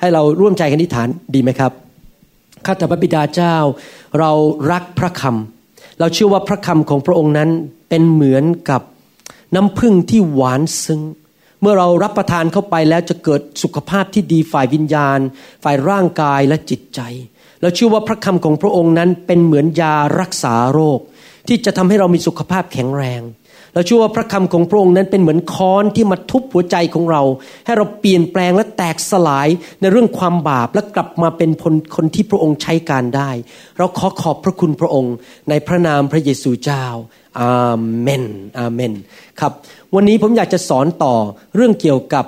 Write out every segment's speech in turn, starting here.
ให้เราร่วมใจกันอธิษฐานดีไหมครับข้าแต่พระบิดาเจ้า เรารักพระคำเราเชื่อว่าพระคำของพระองค์นั้นเป็นเหมือนกับน้ำพึ่งที่หวานซึ้งเมื่อเรารับประทานเข้าไปแล้วจะเกิดสุขภาพที่ดีฝ่ายวิญญาณ ฝ่ายร่างกายและจิตใจ เราเชื่อว่าพระคำของพระองค์นั้นเป็นเหมือนยารักษาโรค ที่จะทำให้เรามีสุขภาพแข็งแรง เราเชื่อว่าพระคำของพระองค์นั้นเป็นเหมือนค้อนที่มาทุบหัวใจของเรา ให้เราเปลี่ยนแปลงและแตกสลายในเรื่องความบาปและกลับมาเป็นคนคนที่พระองค์ใช้การได้ เราขอขอบพระคุณพระองค์ ในพระนามพระเยซูเจ้าอาเมนอาเมนครับ วันนี้ผมอยากจะสอนต่อเรื่องเกี่ยวกับ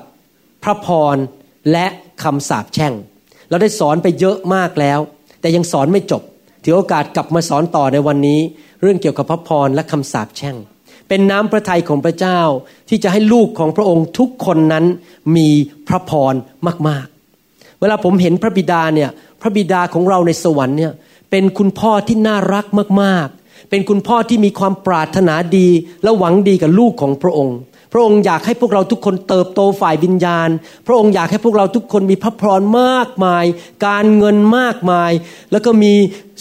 พระพรและคำสาปแช่ง เราได้สอนไปเยอะมากแล้ว แต่ยังสอนไม่จบถือโอกาสกลับมาสอนต่อในวันนี้ เรื่องเกี่ยวกับพระพรและคำสาปแช่ง เป็นน้ำพระทัยของพระเจ้าที่จะให้ลูกของพระองค์ทุกคนนั้นมีพระพรมากๆ เวลาผมเห็นพระบิดาเนี่ยพระบิดาของเราในสวรรค์เนี่ยเป็นคุณพ่อที่น่ารักมากๆ เป็นคุณพ่อที่มีความปรารถนาดีและหวังดีกับลูกของพระองค์ พระองค์อยากให้พวกเราทุกคนเติบโตฝ่ายวิญญาณ พระองค์อยากให้พวกเราทุกคนมีพระพรมากมาย การเงินมากมาย แล้วก็มี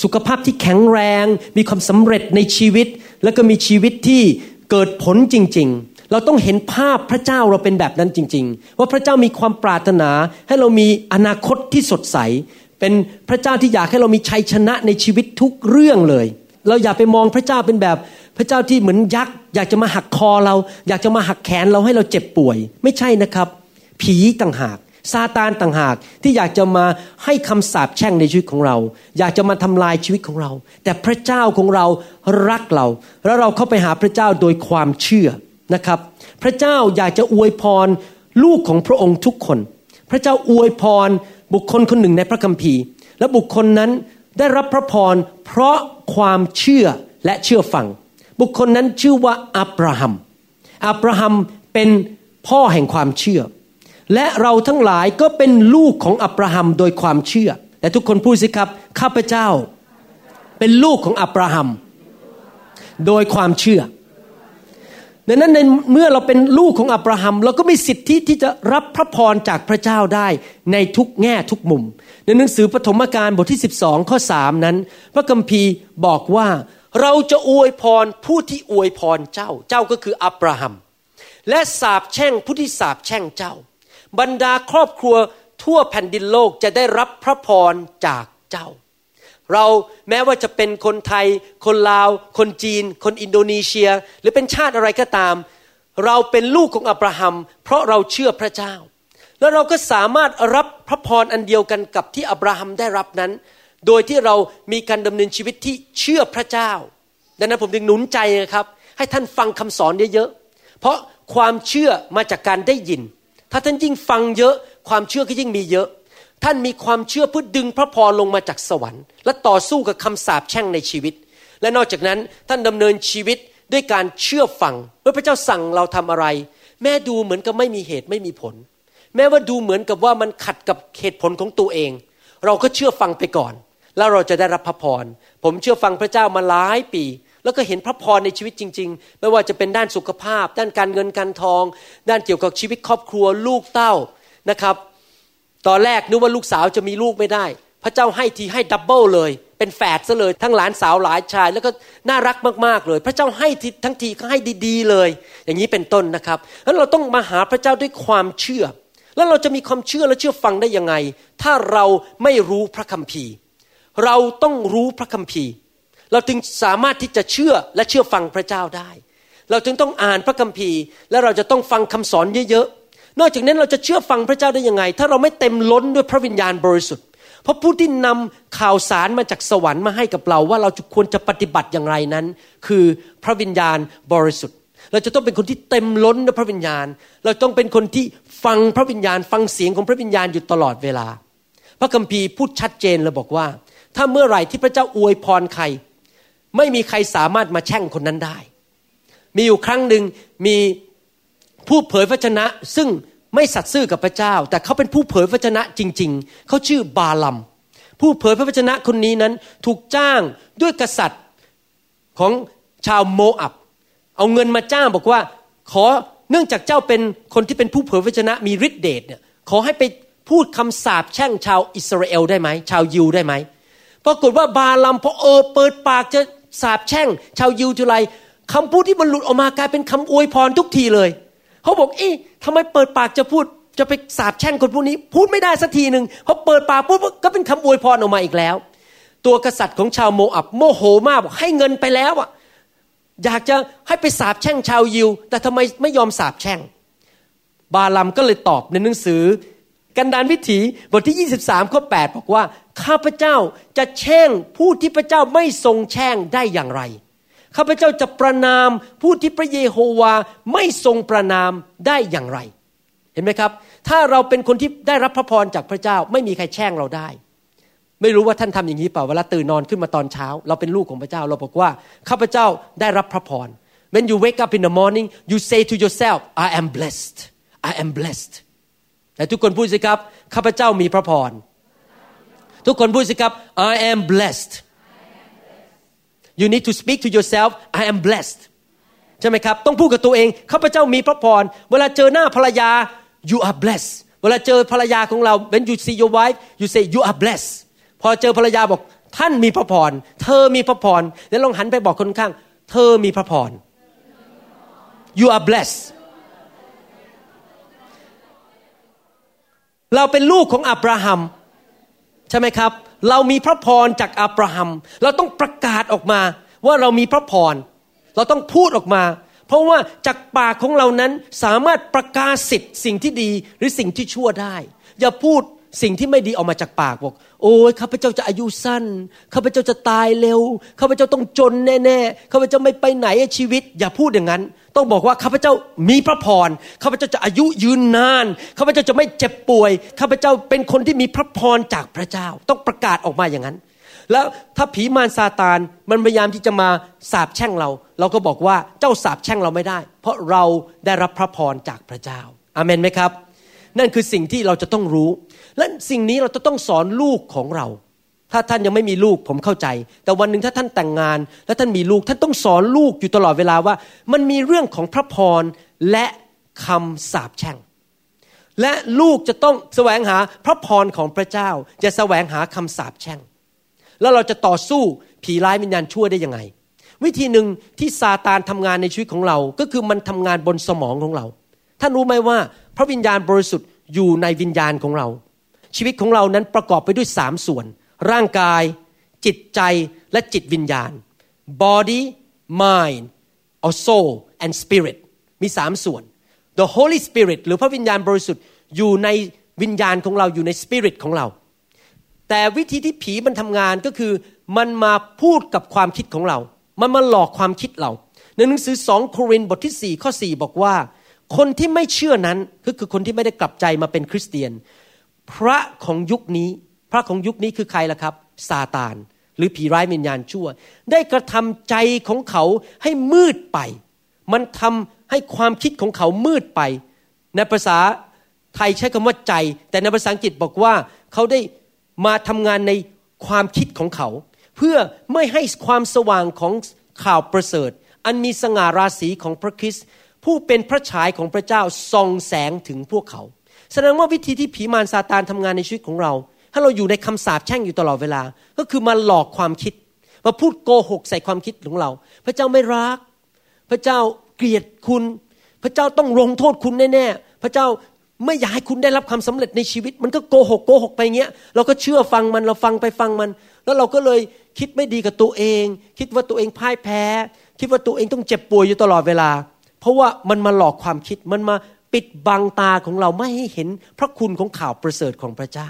สุขภาพที่แข็งแรง มีความสำเร็จในชีวิต แล้วก็มีชีวิตที่ เกิดผลจริง ๆ เราต้องเห็นภาพพระเจ้าเราเป็นแบบนั้นจริง ๆ ว่าพระเจ้ามีความปรารถนาให้เรามีอนาคตที่สดใส เป็นพระเจ้าที่อยากให้เรามีชัยชนะในชีวิตทุกเรื่องเลย เราอย่าไปมองพระเจ้าเป็นแบบพระเจ้าที่เหมือนยักษ์อยากจะมาหักคอเรา อยากจะมาหักแขนเราให้เราเจ็บป่วย ไม่ใช่นะครับ ผีต่างหาก ซาตานต่างหากที่อยากจะมาให้คำสาปแช่งในชีวิตของเรา อยากจะมาทำลายชีวิตของเรา แต่พระเจ้าของเรารักเรา แล้วเราเข้าไปหาพระเจ้าโดยความเชื่อนะครับ พระเจ้าอยากจะอวยพรลูกของพระองค์ทุกคน พระเจ้าอวยพรบุคคลคนหนึ่งในพระคัมภีร์ และบุคคลนั้นได้รับพระพรเพราะความเชื่อและเชื่อฟัง บุคคลนั้นชื่อว่าอับราฮัมอับราฮัมเป็นพ่อแห่งความเชื่อ และเราทั้งหลายก็เป็นลูกของอับราฮัมโดยความเชื่อ แต่ทุกคนพูดสิครับ ข้าพเจ้า เป็นลูกของอับราฮัม โดยความเชื่อดังนั้นในเมื่อเราเป็นลูกของอับราฮัม เราก็มีสิทธิที่จะรับพระพรจากพระเจ้าได้ในทุกแง่ทุกมุม ในหนังสือปฐมกาลบทที่ 12 ข้อ 3 นั้น พระคัมภีร์บอกว่าเราจะอวยพรผู้ที่อวยพรเจ้า เจ้าก็คืออับราฮัม และสาบแช่งผู้ที่สาบแช่งเจ้า บรรดาครอบครัวทั่วแผ่นดินโลกจะได้รับพระพรจากเจ้า เราแม้ว่าจะเป็นคนไทย คนลาว คนจีน คนอินโดนีเซีย หรือเป็นชาติอะไรก็ตาม เราเป็นลูกของอับราฮัม เพราะเราเชื่อพระเจ้า แล้วเราก็สามารถรับพระพรอันเดียวกันกับที่อับราฮัมได้รับนั้น โดยที่เรามีการดำเนินชีวิตที่เชื่อพระเจ้า ดังนั้นผมจึงหนุนใจนะครับ ให้ท่านฟังคำสอนเยอะๆเพราะความเชื่อมาจากการได้ยิน ถ้าท่านยิ่งฟังเยอะความเชื่อก็ยิ่งมีเยอะ ท่านมีความเชื่อเพื่อดึงพระพรลงมาจากสวรรค์ และต่อสู้กับคำสาปแช่งในชีวิต และนอกจากนั้นท่านดำเนินชีวิตด้วยการเชื่อฟังเมื่อพระเจ้าสั่งเราทำอะไร แม้ดูเหมือนกับไม่มีเหตุไม่มีผล แม้ว่าดูเหมือนกับว่ามันขัดกับเหตุผลของตัวเอง เราก็เชื่อฟังไปก่อน แล้วเราจะได้รับพระพรผมเชื่อฟังพระเจ้ามาหลายปี แล้วก็เห็นพระพรในชีวิตจริง ๆ ไม่ว่าจะเป็นด้านสุขภาพ ด้านการเงินการทอง ด้านเกี่ยวกับชีวิตครอบครัวลูกเต้านะครับ ตอนแรกนึกว่าลูกสาวจะมีลูกไม่ได้ พระเจ้าให้ทีให้ double เลย เป็นแฝดซะเลย ทั้งหลานสาวหลานชาย แล้วก็น่ารักมากๆเลย พระเจ้าให้ทีทั้งทีก็ให้ดีๆเลย อย่างนี้เป็นต้นนะครับแล้วเราต้องมาหาพระเจ้าด้วยความเชื่อ แล้วเราจะมีความเชื่อและเชื่อฟังได้ยังไง ถ้าเราไม่รู้พระคัมภีร์ เราต้องรู้พระคัมภีร์ เราจึงสามารถที่จะเชื่อและเชื่อฟังพระเจ้าได้ เราจึงต้องอ่านพระคัมภีร์ และเราจะต้องฟังคำสอนเยอะๆ นอกจากนั้นเราจะเชื่อฟังพระเจ้าได้ยังไง ถ้าเราไม่เต็มล้นด้วยพระวิญญาณบริสุทธิ์ เพราะผู้ที่นำข่าวสารมาจากสวรรค์มาให้กับเราว่าเราควรจะปฏิบัติอย่างไรนั้น คือพระวิญญาณบริสุทธิ์ เราจะต้องเป็นคนที่เต็มล้นด้วยพระวิญญาณ เราต้องเป็นคนที่ฟังพระวิญญาณ ฟังเสียงของพระวิญญาณอยู่ตลอดเวลา พระคัมภีร์พูดชัดเจนเลยบอกว่า ถ้าเมื่อไหร่ที่พระเจ้าอวยพรใคร ไม่มีใครสามารถมาแช่งคนนั้นได้ มีอยู่ครั้งหนึ่งมีผู้เผยพระชนะ ซึ่งไม่สัตย์ซื่อกับพระเจ้า แต่เขาเป็นผู้เผยพระชนะจริง ๆ เขาชื่อบาลัม ผู้เผยพระวจนะคนนี้นั้นถูกจ้างด้วยกษัตริย์ของชาวโมอับ เอาเงินมาจ้างบอกว่า ขอเนื่องจากเจ้าเป็นคนที่เป็นผู้เผยพระชนะมีฤทธิเดชเนี่ยขอให้ไปพูดคำสาปแช่งชาวอิสราเอลได้ไหมชาวยิวได้ไหมปรากฏว่าบาลัมพอเออเปิดปากจะ สาปแช่ง ชาวยิวจุไรคำพูดที่มันหลุดออกมากลายเป็นคำอวยพรทุกทีเลย เขาบอกเอ๊ะทำไมเปิดปากจะพูดจะไปสาบแช่งคนพวกนี้ พูดไม่ได้สักทีหนึ่งพอเปิดปากพูดก็เป็นคำอวยพรออกมาอีกแล้ว ตัวกษัตริย์ของชาวโมอับโมโหมากบอกให้เงินไปแล้วอะอยากจะให้ไปสาบแช่งชาวยิว แต่ทำไมไม่ยอมสาบแช่ง บาลัมก็เลยตอบในหนังสือ กันดานวิถีบทที่ 23ข้อ8บอกว่า ข้าพเจ้าจะแช่งผู้ที่พระเจ้าไม่ทรงแช่งได้อย่างไร ข้าพเจ้าจะประนามผู้ที่พระเยโฮวาไม่ทรงประนามได้อย่างไร เห็นไหมครับ ถ้าเราเป็นคนที่ได้รับพระพรจากพระเจ้าไม่มีใครแช่งเราได้ ไม่รู้ว่าท่านทำอย่างนี้เปล่าเวลาตื่นนอนขึ้นมาตอนเช้า เราเป็นลูกของพระเจ้าเราบอกว่าข้าพเจ้าได้รับพระพร When you wake up in the morning you say to yourself I am blessed I am blessed แต่ทุกคนพูดสิครับข้าพเจ้ามีพระพร ทุกคนพูดสิครับ I am blessed you need to speak to yourself I am blessed ใช่ไหมครับ ต้องพูดกับตัวเองข้าพเจ้ามีพระพร เวลาเจอหน้าภรรยา you are blessed เวลาเจอภรรยาของเรา when you see your wife you say you are blessed พอเจอภรรยาบอกท่านมีพระพร เธอมีพระพร แล้วลองหันไปบอกคนข้าง เธอมีพระพร you are blessed เราเป็นลูกของอับราฮัม ใช่ไหมครับ เรามีพระพรจากอับราฮัม เราต้องประกาศออกมาว่าเรามีพระพร เราต้องพูดออกมา เพราะว่าจากปากของเรานั้นสามารถประกาศสิทธิ์สิ่งที่ดีหรือสิ่งที่ชั่วได้ อย่าพูด สิ่งที่ไม่ดีออกมาจากปากบอก โอ้ยข้าพเจ้าจะอายุสั้นข้าพเจ้าจะตายเร็วข้าพเจ้าต้องจนแน่ๆข้าพเจ้าไม่ไปไหนชีวิต อย่าพูดอย่างนั้น ต้องบอกว่าข้าพเจ้ามีพระพรข้าพเจ้าจะอายุยืนนานข้าพเจ้าจะไม่เจ็บป่วยข้าพเจ้าเป็นคนที่มีพระพรจากพระเจ้า ต้องประกาศออกมาอย่างนั้น แล้วถ้าผีมารซาตานมันพยายามที่จะมาสาบแช่งเรา เราก็บอกว่าเจ้าสาบแช่งเราไม่ได้ เพราะเราได้รับพระพรจากพระเจ้า อาเมนไหมครับ นั่นคือสิ่งที่เราจะต้องรู้ และสิ่งนี้เราจะต้องสอนลูกของเรา ถ้าท่านยังไม่มีลูกผมเข้าใจ แต่วันหนึ่งถ้าท่านแต่งงาน และท่านมีลูกท่านต้องสอนลูกอยู่ตลอดเวลาว่า มันมีเรื่องของพระพรและคำสาปแช่ง และลูกจะต้องแสวงหาพระพรของพระเจ้า จะแสวงหาคำสาปแช่ง แล้วเราจะต่อสู้ผีร้ายวิญญาณชั่วได้ยังไง วิธีหนึ่งที่ซาตานทำงานในชีวิตของเรา ก็คือมันทำงานบนสมองของเรา ท่านรู้ไหมว่า พระวิญญาณบริสุทธิ์อยู่ในวิญญาณของเรา ชีวิตของเรานั้นประกอบไปด้วยสามส่วน ร่างกาย จิตใจและจิตวิญญาณ body mind or soul and spirit มีสามส่วน the Holy Spirit หรือพระวิญญาณบริสุทธิ์อยู่ในวิญญาณของเราอยู่ใน spirit ของเรา แต่วิธีที่ผีมันทำงานก็คือมันมาพูดกับความคิดของเรา มันมาหลอกความคิดเรา ในหนังสือสองโครินบทที่4ข้อ4บอกว่า คนที่ไม่เชื่อนั้นก็คือคนที่ไม่ได้กลับใจมาเป็นคริสเตียน พระของยุคนี้ พระของยุคนี้คือใครล่ะครับซาตานหรือผีร้ายวิญญาณชั่ว ได้กระทำใจของเขาให้มืดไป มันทำให้ความคิดของเขามืดไป ในภาษาไทยใช้คำว่าใจ แต่ในภาษาอังกฤษบอกว่าเขาได้มาทำงานในความคิดของเขา เพื่อไม่ให้ความสว่างของข่าวประเสริฐ อันมีสง่าราศีของพระคริสต์ผู้เป็นพระฉายของพระเจ้าส่องแสงถึงพวกเขา แสดงว่าวิธีที่ผีมารซาตานทำงานในชีวิตของเรา ถ้าเราอยู่ในคำสาปแช่งอยู่ตลอดเวลา ก็คือมาหลอกความคิด มาพูดโกหกใส่ความคิดของเรา พระเจ้าไม่รัก พระเจ้าเกลียดคุณ พระเจ้าต้องลงโทษคุณแน่ๆ พระเจ้าไม่อยากให้คุณได้รับความสำเร็จในชีวิต มันก็โกหกโกหกไปเงี้ย เราก็เชื่อฟังมันเราฟังไปฟังมัน แล้วเราก็เลยคิดไม่ดีกับตัวเอง คิดว่าตัวเองพ่ายแพ้ คิดว่าตัวเองต้องเจ็บป่วยอยู่ตลอดเวลา เพราะว่ามันมาหลอกความคิดมันมา ปิดบังตาของเราไม่ให้เห็นพระคุณของข่าวประเสริฐของพระเจ้า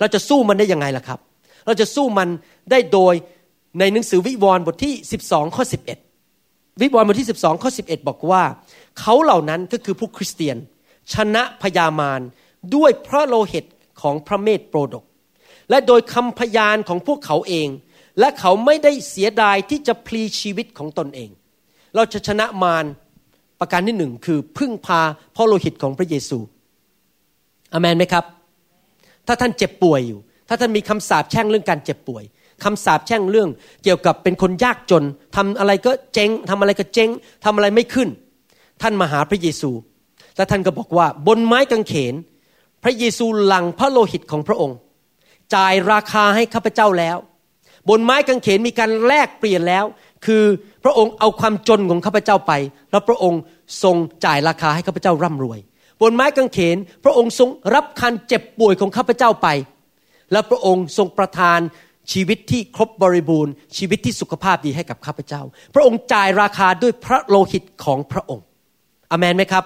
เราจะสู้มันได้ยังไงล่ะครับ เราจะสู้มันได้โดยในหนังสือวิวรณ์บทที่ 12 ข้อ 11 วิวรณ์บทที่ 12 ข้อ 11 บอกว่า เขาเหล่านั้นก็คือผู้คริสเตียน ชนะพยามารด้วยพระโลหิตของพระเมธโปรดก และโดยคำพยานของพวกเขาเอง และเขาไม่ได้เสียดายที่จะพลีชีวิตของตนเอง เราจะชนะมาร ประการที่หนึ่งคือพึ่งพาพระโลหิตของพระเยซูอเมนไหมครับ ถ้าท่านเจ็บป่วยอยู่ ถ้าท่านมีคำสาปแช่งเรื่องการเจ็บป่วยคำสาปแช่งเรื่อง เกี่ยวกับเป็นคนยากจนทำอะไรก็เจ๊งทำอะไรก็เจ๊งทำอะไรไม่ขึ้น ท่านมาหาพระเยซู และท่านก็บอกว่าบนไม้กางเขน พระเยซูหลังพระโลหิตของพระองค์ จ่ายราคาให้ข้าพเจ้าแล้ว บนไม้กางเขนมีการแลกเปลี่ยนแล้ว คือ พระองค์เอาความจนของข้าพเจ้าไป แล้วพระองค์ทรงจ่ายราคาให้ข้าพเจ้าร่ำรวย บนไม้กางเขน พระองค์ทรงรับคันเจ็บป่วยของข้าพเจ้าไป และพระองค์ทรงประทานชีวิตที่ครบบริบูรณ์ ชีวิตที่สุขภาพดีให้กับข้าพเจ้า พระองค์จ่ายราคาด้วยพระโลหิตของพระองค์อเมนไหมครับ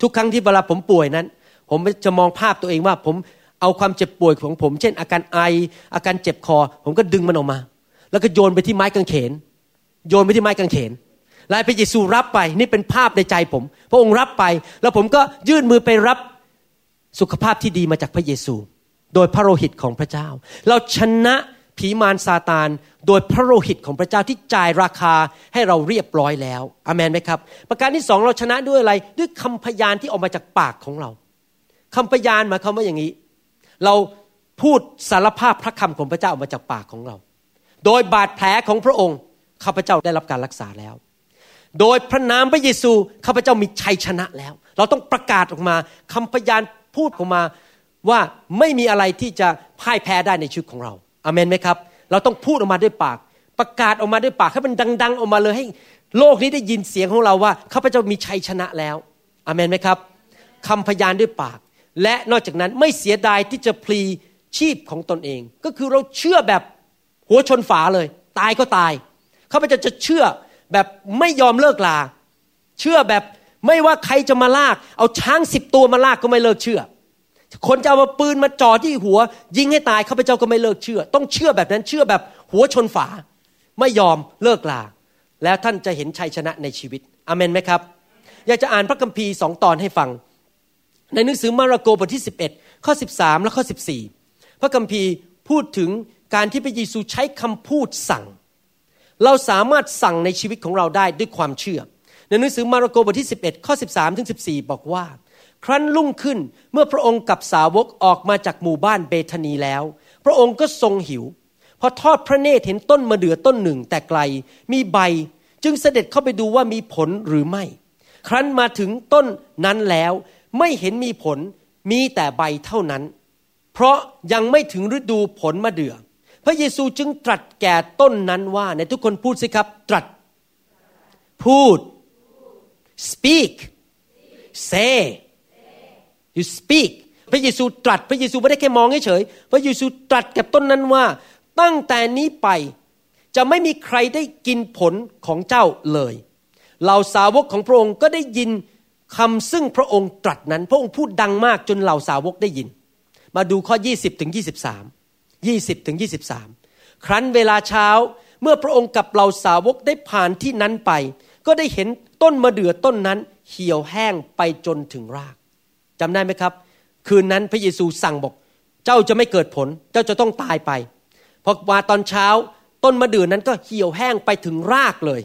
ทุกครั้งที่เวลาผมป่วยนั้น ผมจะมองภาพตัวเองว่าผมเอาความเจ็บป่วยของผม เช่น อาการไออาการเจ็บคอ ผมก็ดึงมันออกมา แล้วก็โยนไปที่ไม้กางเขน โยนไปที่ไม้กางเขนลายพระเยซูรับไปนี่เป็นภาพในใจผม พระองค์รับไป แล้วผมก็ยื่นมือไปรับสุขภาพที่ดีมาจากพระเยซู โดยพระโลหิตของพระเจ้า เราชนะผีมารซาตาน โดยพระโลหิตของพระเจ้าที่จ่ายราคาให้เราเรียบร้อยแล้วอเมนไหมครับ ประการที่สองเราชนะด้วยอะไรด้วยคำพยานที่ออกมาจากปากของเราคำพยานหมายความว่าอย่างนี้ เราพูดสารภาพพระคำของพระเจ้าออกมาจากปากของเรา โดยบาดแผลของพระองค์ ข้าพเจ้าได้รับการรักษาแล้ว โดยพระนามพระเยซูข้าพเจ้ามีชัยชนะแล้ว เราต้องประกาศออกมาคำพยานพูดออกมาว่าไม่มีอะไรที่จะพ่ายแพ้ได้ในชีวิตของเราอเมนไหมครับ เราต้องพูดออกมาด้วยปาก ประกาศออกมาด้วยปากให้มันดัง ๆ ออกมาเลยให้โลกนี้ได้ยินเสียงของเราว่าข้าพเจ้ามีชัยชนะแล้วอเมนไหมครับคำพยานด้วยปาก และนอกจากนั้นไม่เสียดายที่จะพลีชีพของตนเอง ก็คือเราเชื่อแบบหัวชนฝาเลย ตายก็ตาย ข้าพเจ้าจะเชื่อแบบไม่ยอมเลิกลา เชื่อแบบไม่ว่าใครจะมาลาก เอาช้างสิบตัวมาลากก็ไม่เลิกเชื่อ คนจะเอาาปืนมาจ่อที่หัว ยิงให้ตายข้าพเจ้าก็ไม่เลิกเชื่อ ต้องเชื่อแบบนั้นเชื่อแบบหัวชนฝา ไม่ยอมเลิกลา แล้วท่านจะเห็นชัยชนะในชีวิตอเมนไหมครับ อยากจะอ่านพระคัมภีร์สองตอนให้ฟัง ในหนังสือมาระโกบทที่ 11 ข้อ 13 และข้อ 14 พระคัมภีร์พูดถึงการที่พระเยซูใช้คำพูดสั่ง เราสามารถสั่งในชีวิตของเราได้ด้วยความเชื่อ ในหนังสือมาระโกบทที่ 11 ข้อ 13 ถึง 14 บอกว่า ครั้นรุ่งขึ้นเมื่อพระองค์กับสาวกออกมาจากหมู่บ้านเบธานีแล้ว พระองค์ก็ทรงหิว พอทอดพระเนตรเห็นต้นมะเดื่อต้นหนึ่งแต่ไกลมีใบจึงเสด็จเข้าไปดูว่ามีผลหรือไม่ ครั้นมาถึงต้นนั้นแล้ว ไม่เห็นมีผลมีแต่ใบเท่านั้น เพราะยังไม่ถึงฤดูผลมะเดื่อ พระเยซูจึงตรัสแก่ต้นนั้นว่าในทุกคนพูดสิครับ ตรัส พูด speak say you speak พระเยซูตรัส พระเยซูไม่ได้แค่มองเฉยพระเยซูตรัสกับต้นนั้นว่า ตั้งแต่นี้ไปจะไม่มีใครได้กินผลของเจ้าเลยเหล่าสาวกของพระองค์ก็ได้ยินคำซึ่งพระองค์ตรัสนั้น พระองค์พูดดังมากจนเหล่าสาวกได้ยิน มาดูข้อ 20ถึง23 20ถึง23 ครั้นเวลาเช้าเมื่อพระองค์กับเหล่าสาวกได้ผ่านที่นั้นไป ก็ได้เห็นต้นมะเดื่อต้นนั้น เหี่ยวแห้งไปจนถึงรากจำได้ไหมครับ คืนนั้นพระเยซูสั่งบอก เจ้าจะไม่เกิดผล เจ้าจะต้องตายไปพอมาตอนเช้า ต้นมะเดื่อนั้นก็เหี่ยวแห้งไปถึงรากเลย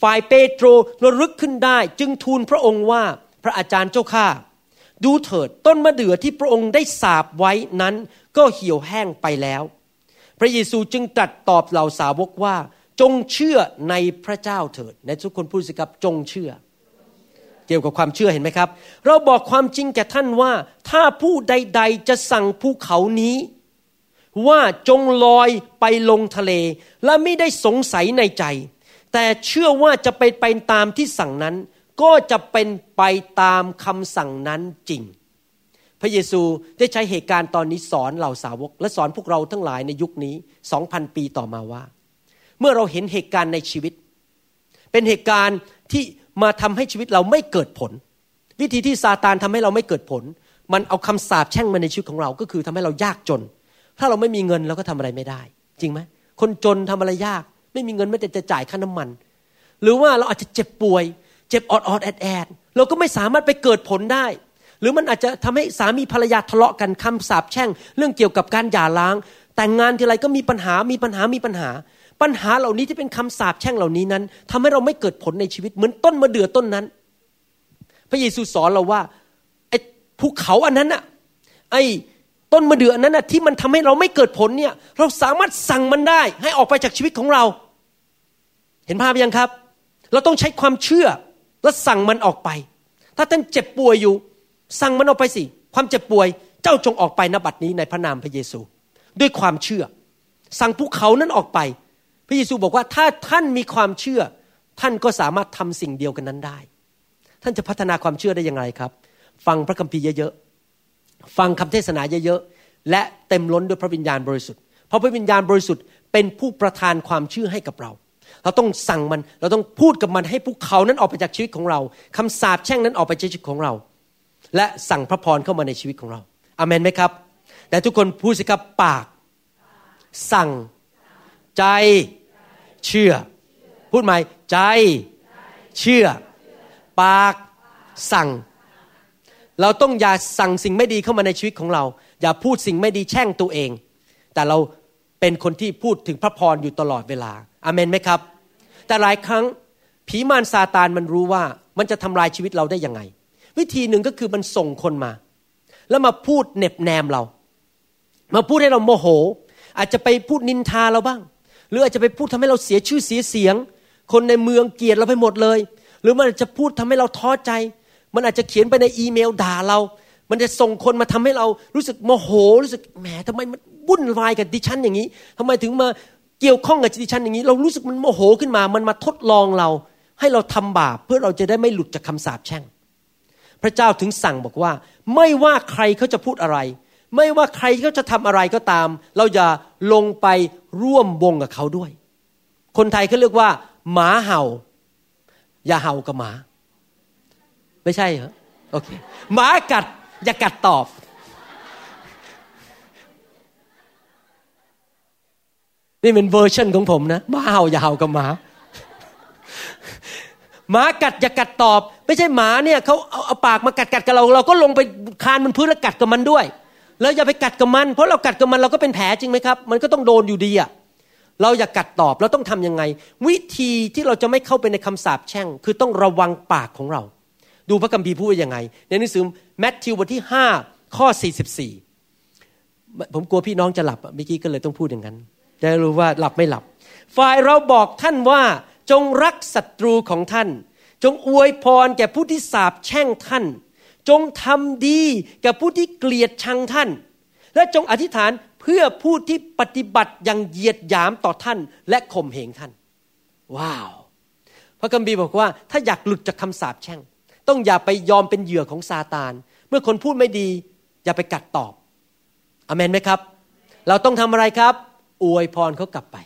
ฝ่ายเปโตรระลึกขึ้นได้ จึงทูลพระองค์ว่าพระอาจารย์เจ้าข้าดูเถิดต้นมะเดื่อที่พระองค์ได้สาบไว้นั้น ก็เหี่ยวแห้งไปแล้ว พระเยซูจึงตรัสตอบเหล่าสาวกว่า จงเชื่อในพระเจ้าเถิดในทุกคนพูดสิครับจงเชื่อ เกี่ยวกับความเชื่อเห็นไหมครับ เราบอกความจริงแก่ท่านว่า ถ้าผู้ใด ๆ จะสั่งภูเขานี้ ว่าจงลอยไปลงทะเล และไม่ได้สงสัยในใจ แต่เชื่อว่าจะไปไปตามที่สั่งนั้น ก็จะเป็นไปตามคำสั่งนั้นจริง พระเยซูได้ใช้เหตุการณ์ตอนนี้สอนเหล่าสาวก และสอนพวกเราทั้งหลายในยุคนี้สองพันปีต่อมาว่า เมื่อเราเห็นเหตุการณ์ในชีวิต เป็นเหตุการณ์ที่มาทำให้ชีวิตเราไม่เกิดผล วิธีที่ซาตานทำให้เราไม่เกิดผล มันเอาคำสาปแช่งมาในชีวิตของเราก็คือทำให้เรายากจน ถ้าเราไม่มีเงินเราก็ทำอะไรไม่ได้ จริงไหมคนจนทำอะไรยาก ไม่มีเงินไม่แต่จะจ่ายค่าน้ำมัน หรือว่าเราอาจจะเจ็บป่วย เจ็บออดออดแอดแอดเราก็ไม่สามารถไปเกิดผลได้ หรือมันอาจจะทำให้สามีภรรยาทะเลาะกันคำสาปแช่ง เรื่องเกี่ยวกับการหย่าร้าง แต่งงานทีไรก็มีปัญหามีปัญหามีปัญหา ปัญหาเหล่านี้ที่เป็นคำสาปแช่งเหล่านี้นั้นทำให้เราไม่เกิดผลในชีวิตเหมือนต้นมะเดื่อต้นนั้น พระเยซูสอนเราว่าไอ้ภูเขาอันนั้นอะไอ้ต้นมะเดื่อนั้นนะที่มันทำให้เราไม่เกิดผลเนี่ย เราสามารถสั่งมันได้ ให้ออกไปจากชีวิตของเรา เห็นภาพยังครับ เราต้องใช้ความเชื่อแล้วสั่งมันออกไป ถ้าท่านเจ็บป่วยอยู่ สั่งมันออกไปสิ ความเจ็บป่วยเจ้าจงออกไปนบัดนี้ในพระนามพระเยซู ด้วยความเชื่อ สั่งภูเขานั้นออกไป พระเยซูบอกว่าถ้าท่านมีความเชื่อ ท่านก็สามารถทำสิ่งเดียวกันนั้นได้ ท่านจะพัฒนาความเชื่อได้อย่างไรครับ ฟังพระคัมภีร์เยอะๆฟังคำเทศนาเยอะๆและเต็มล้นด้วยพระวิญญาณบริสุทธิ์เพราะพระวิญญาณบริสุทธิ์เป็นผู้ประทานความเชื่อให้กับเราเราต้องสั่งมัน เราต้องพูดกับมันให้ภูเขานั้นออกไปจากชีวิตของเรา คำสาปแช่งนั้นออกไปจากชีวิตของเรา และสั่งพระพรเข้ามาในชีวิตของเราอามนไหมครับ แต่ทุกคนพูดสิครับปาก สั่งใจเชื่อ พูดใหม่ใจเชื่อ ปากสั่ง เราต้องอย่าสั่งสิ่งไม่ดีเข้ามาในชีวิตของเรา อย่าพูดสิ่งไม่ดีแช่งตัวเอง แต่เราเป็นคนที่พูดถึงพระพรอยู่ตลอดเวลาอเมนไหมครับ แต่หลายครั้งผีมารซาตานมันรู้ว่ามันจะทำลายชีวิตเราได้ยังไง วิธีหนึ่งก็คือมันส่งคนมา แล้วมาพูดเน็บแนมเรา มาพูดให้เราโมโห อาจจะไปพูดนินทาเราบ้าง หรืออาจจะไปพูดทำให้เราเสียชื่อเสียเสียง คนในเมืองเกลียดเราไปหมดเลย หรือมันอาจจะพูดทำให้เราท้อใจ มันอาจจะเขียนไปในอีเมลด่าเรา มันจะส่งคนมาทำให้เรารู้สึกโมโห รู้สึกแหมทำไมมันวุ่นวายกับดิฉันอย่างนี้ทำไมถึงมาเกี่ยวข้องกับดิฉันอย่างนี้ เรารู้สึกมันโมโหขึ้นมา มันมาทดลองเรา ให้เราทำบาปเพื่อเราจะได้ไม่หลุดจากคำสาปแช่ง พระเจ้าถึงสั่งบอกว่า ไม่ว่าใครเขาจะพูดอะไร ไม่ว่าใครเขาจะทำอะไรก็ตาม เราอย่าลงไปร่วมวงกับเขาด้วย คนไทยเขาเรียกว่า หมาเห่า อย่าเห่ากับหมา ไม่ใช่เหรอโอเคหมากัด อย่ากัดตอบ นี่เป็นเวอร์ชันของผมนะหมาเห่าอย่าเห่ากับหมาหมากัดอย่ากัดตอบ ไม่ใช่หมาเนี่ยเขาเอาเอาปากมากัดกัดกับเรา เราก็ลงไปคานบนพื้นแล้วกัดกับมันด้วยแล้วอย่าไปกัดกับมัน เพราะเรากัดกับมันเราก็เป็นแผลจริงไหมครับ มันก็ต้องโดนอยู่ดีอะเราอย่ากัดตอบเราต้องทํำยังไง วิธีที่เราจะไม่เข้าไปในคำสาปแช่ง คือต้องระวังปากของเรา ดูพระคัมภีร์พูดว่ายังไง ในหนังสือแมทธิวบทที่ห้าข้อสี่สิบสี่ผมกลัวพี่น้องจะหลับเมื่อกี้ก็เลยต้องพูดอย่างนั้นจะรู้ว่าหลับไม่หลับ ฝ่ายเราบอกท่านว่าจงรักศัตรูของท่าน จงอวยพรแก่ผู้ที่สาบแช่งท่าน จงทำดีแก่ผู้ที่เกลียดชังท่าน และจงอธิษฐานเพื่อผู้ที่ปฏิบัติอย่างเหยียดหยามต่อท่าน และข่มเหงท่าน ว้าว พระคัมภีบอกว่า ถ้าอยากหลุดจากคำสาปแช่ง ต้องอย่าไปยอมเป็นเหยื่อของซาตาน เมื่อคนพูดไม่ดี อย่าไปกัดตอบอเมนไหมครับ เราต้องทำอะไรครับ อวยพรเขากลับไป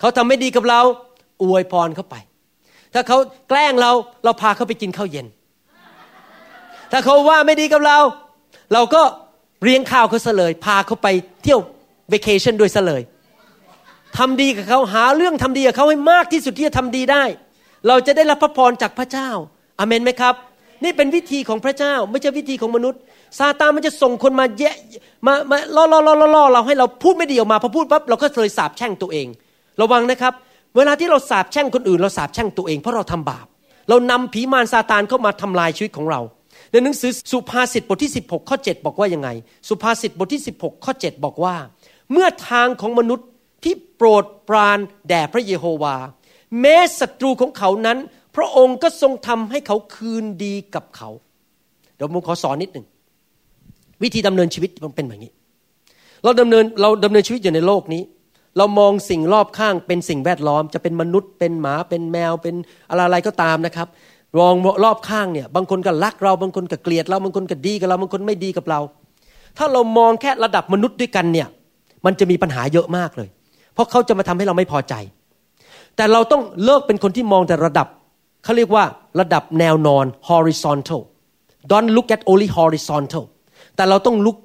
เขาทำไม่ดีกับเรา อวยพรเขาไป ถ้าเขาแกล้งเราเราพาเขาไปกินข้าวเย็น ถ้าเขาว่าไม่ดีกับเรา เราก็เลี้ยงข้าวเขาเสลย พาเขาไปเที่ยวเวกเคชั่นด้วยเสลยทำดีกับเขาหาเรื่องทำดีกับเขาให้มากที่สุดที่จะทำดีได้ เราจะได้รับพระพรจากพระเจ้าอเมนไหมครับ นี่เป็นวิธีของพระเจ้าไม่ใช่วิธีของมนุษย์ซาตานมันจะส่งคนมาแยะมามาล่อล่อล่อล่อเราให้เราพูดไม่ดีออกมาพอพูดปั๊บเราก็เลยสาบแช่งตัวเอง ระวังนะครับ เวลาที่เราสาบแช่งคนอื่น เราสาบแช่งตัวเองเพราะเราทำบาป เรานำผีมารซาตานเข้ามาทำลายชีวิตของเรา ในหนังสือสุภาษิตบทที่ 16 ข้อ 7 บอกว่ายังไง สุภาษิตบทที่ 16 ข้อ 7 บอกว่า เมื่อทางของมนุษย์ที่โปรดปรานแด่พระเยโฮวา แม้ศัตรูของเขานั้น พระองค์ก็ทรงทำให้เขาคืนดีกับเขา เดี๋ยวผมขอสอนนิดหนึ่งวิธีดำเนินชีวิตมันเป็นแบบนี้ เราดำเนินเราดำเนินชีวิตอยู่ในโลกนี้ เรามองสิ่งรอบข้างเป็นสิ่งแวดล้อม จะเป็นมนุษย์เป็นหมาเป็นแมวเป็นอะไรก็ตามนะครับมองรอบข้างเนี่ยบางคนก็รักเราบางคนก็เกลียดเราบางคนก็ดีกับเราบางคนไม่ดีกับเรา ถ้าเรามองแค่ระดับมนุษย์ด้วยกันเนี่ยมันจะมีปัญหาเยอะมากเลย เพราะเขาจะมาทำให้เราไม่พอใจ แต่เราต้องเลิกเป็นคนที่มองแต่ระดับเขาเรียกว่าระดับแนวนอน horizontal don't look at only horizontal แต่เราต้องลุก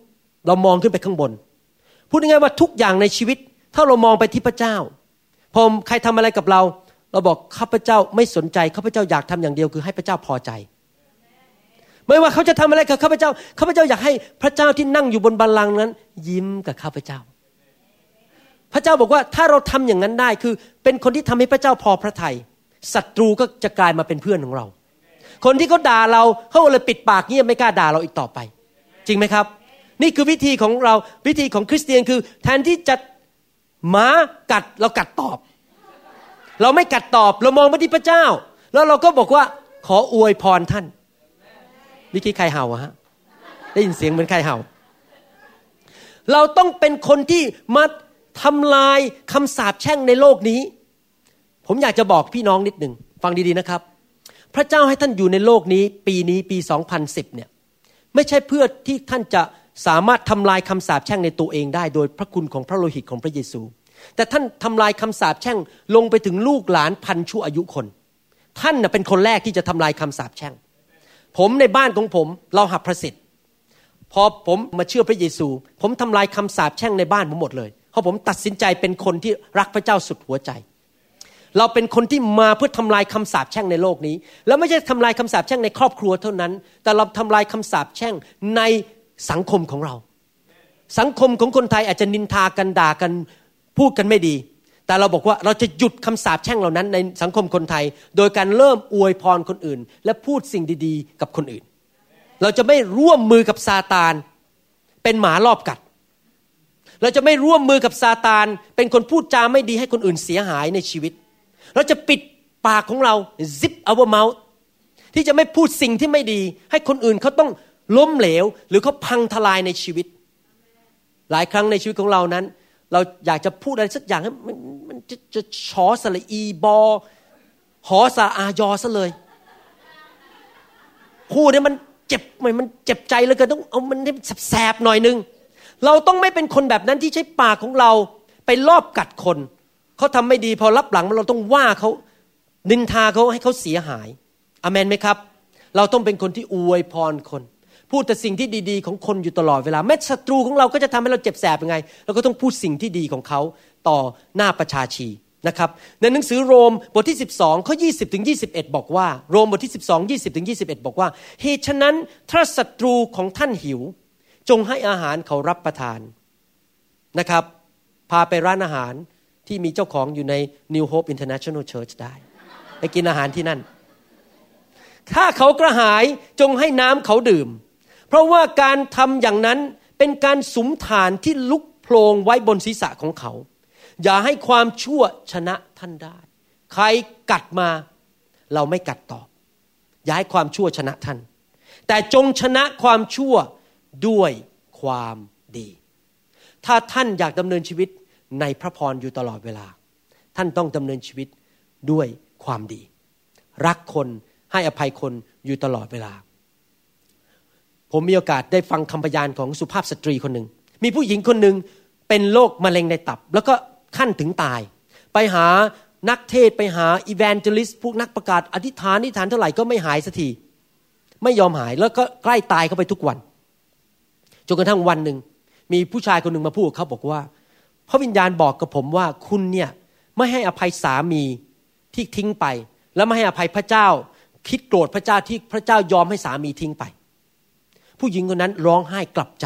เรามองขึ้นไปข้างบน พูดง่ายๆว่าทุกอย่างในชีวิต ถ้าเรามองไปที่พระเจ้า พอใครทำอะไรกับเรา เราบอกข้าพเจ้าไม่สนใจข้าพเจ้าอยากทำอย่างเดียวคือให้พระเจ้าพอใจไม่ว่าเขาจะทำอะไรกับข้าพเจ้าข้าพเจ้าอยากให้พระเจ้าที่นั่งอยู่บนบัลลังก์นั้น ยิ้มกับข้าพเจ้า พระเจ้าบอกว่าถ้าเราทำอย่างนั้นได้คือ เป็นคนที่ทำให้พระเจ้าพอพระทยัยศัตรูก็จะกลายมาเป็นเพื่อนของเรา คนที่เขาด่าเราเขาเลยปิดปากเงียบไม่กล้าด่าเราอีกต่อไป จริงไหมครับ นี่คือวิธีของเราวิธีของคริสเตียนคือ แทนที่จะ หมากัดเรากัดตอบ เราไม่กัดตอบเรามองไปที่พระเจ้า แล้วเราก็บอกว่าขออวยพรท่านวิธีใครเห่าฮะได้ยินเสียงเหมือนใครเห่า เราต้องเป็นคนที่มาทำลายคำสาปแช่งในโลกนี้ ผมอยากจะบอกพี่น้องนิดหนึ่งฟังดีๆนะครับ พระเจ้าให้ท่านอยู่ในโลกนี้ ปีนี้ปี 2010 เนี่ย ไม่ใช่เพื่อที่ท่านจะสามารถทำลายคำสาปแช่งในตัวเองได้ โดยพระคุณของพระโลหิตของพระเยซู แต่ท่านทำลายคำสาปแช่งลงไปถึงลูกหลานพันชั่วอายุคน ท่านเป็นคนแรกที่จะทำลายคำสาปแช่ง ผมในบ้านของผมเราหับพระสิทธิ์พอผมมาเชื่อพระเยซู ผมทำลายคำสาปแช่งในบ้านผมหมดเลยเพราะผมตัดสินใจเป็นคนที่รักพระเจ้าสุดหัวใจเราเป็นคนที่มาเพื่อทำลายคำสาปแช่งในโลกนี้ แล้วไม่ใช่ทำลายคำสาปแช่งในครอบครัวเท่านั้น แต่เราทำลายคำสาปแช่งใน สังคมของเรา สังคมของคนไทยอาจจะนินทากันด่ากันพูดกันไม่ดี แต่เราบอกว่าเราจะหยุดคำสาปแช่งเหล่านั้นในสังคมคนไทย โดยการเริ่มอวยพรคนอื่น และพูดสิ่งดีๆ กับคนอื่น เราจะไม่ร่วมมือกับซาตาน เป็นหมารอบกัด เราจะไม่ร่วมมือกับซาตาน เป็นคนพูดจาไม่ดีให้คนอื่นเสียหายในชีวิต เราจะปิดปากของเรา zip our mouth ที่จะไม่พูดสิ่งที่ไม่ดี ให้คนอื่นเขาต้อง ล้มเหลว หรือเขาพังทลายในชีวิต หลายครั้งในชีวิตของเรานั้น เราอยากจะพูดอะไรสักอย่างมันมันจะจะชอสละอีบอหอสาอายอซะเลยพูดเนี่ยมันเจ็บมันมันเจ็บใจเลยก็ต้องเอามันให้แสบหน่อยนึง เราต้องไม่เป็นคนแบบนั้นที่ใช้ปากของเราไปลอบกัดคนเขาทำไม่ดีพอรับหลังเราต้องว่าเขานินทาเขาให้เขาเสียหายอเมนไหมครับ เราต้องเป็นคนที่อวยพรคน พูดแต่สิ่งที่ดีๆ ของคนอยู่ตลอดเวลาแม้ศัตรูของเราก็จะทำให้เราเจ็บแสบยังไงเราก็ต้องพูดสิ่งที่ดีของเขาต่อหน้าประชาชีนะครับในหนังสือโรมบทที่ 12ข้อ20ถึง21 บอกว่า โรมบทที่ 12 20ถึง21 บอกว่าเหตุฉะนั้นถ้าศัตรูของท่านหิว จงให้อาหารเขารับประทานนะครับ พาไปร้านอาหารที่มีเจ้าของอยู่ใน New Hope International Church ได้ ไปกินอาหารที่นั่น ถ้าเขากระหายจงให้น้ำเขาดื่ม เพราะว่าการทำอย่างนั้นเป็นการสุมฐานที่ลุกโพลงไว้บนศีรษะของเขา อย่าให้ความชั่วชนะท่านได้ ใครกัดมาเราไม่กัดตอบ อย่าให้ความชั่วชนะท่าน แต่จงชนะความชั่วด้วยความดี ถ้าท่านอยากดำเนินชีวิตในพระพรอยู่ตลอดเวลา ท่านต้องดำเนินชีวิตด้วยความดี รักคนให้อภัยคนอยู่ตลอดเวลา ผมมีโอกาสได้ฟังคำพยานของสุภาพสตรีคนหนึ่ง มีผู้หญิงคนหนึ่งเป็นโรคมะเร็งในตับ แล้วก็ขั้นถึงตาย ไปหานักเทศไปหาอีแวนเจลิสพวกนักประกาศอธิษฐานอธิษฐานเท่าไหร่ก็ไม่หายสักที ไม่ยอมหายแล้วก็ใกล้ตายเข้าไปทุกวัน จนกระทั่งวันหนึ่ง มีผู้ชายคนหนึ่งมาพูดเขาบอกว่าพระวิญญาณบอกกับผมว่าคุณเนี่ยไม่ให้อภัยสามีที่ทิ้งไป แล้วไม่ให้อภัยพระเจ้า คิดโกรธพระเจ้าที่พระเจ้ายอมให้สามีทิ้งไป ผู้หญิงคนนั้นร้องไห้กลับใจ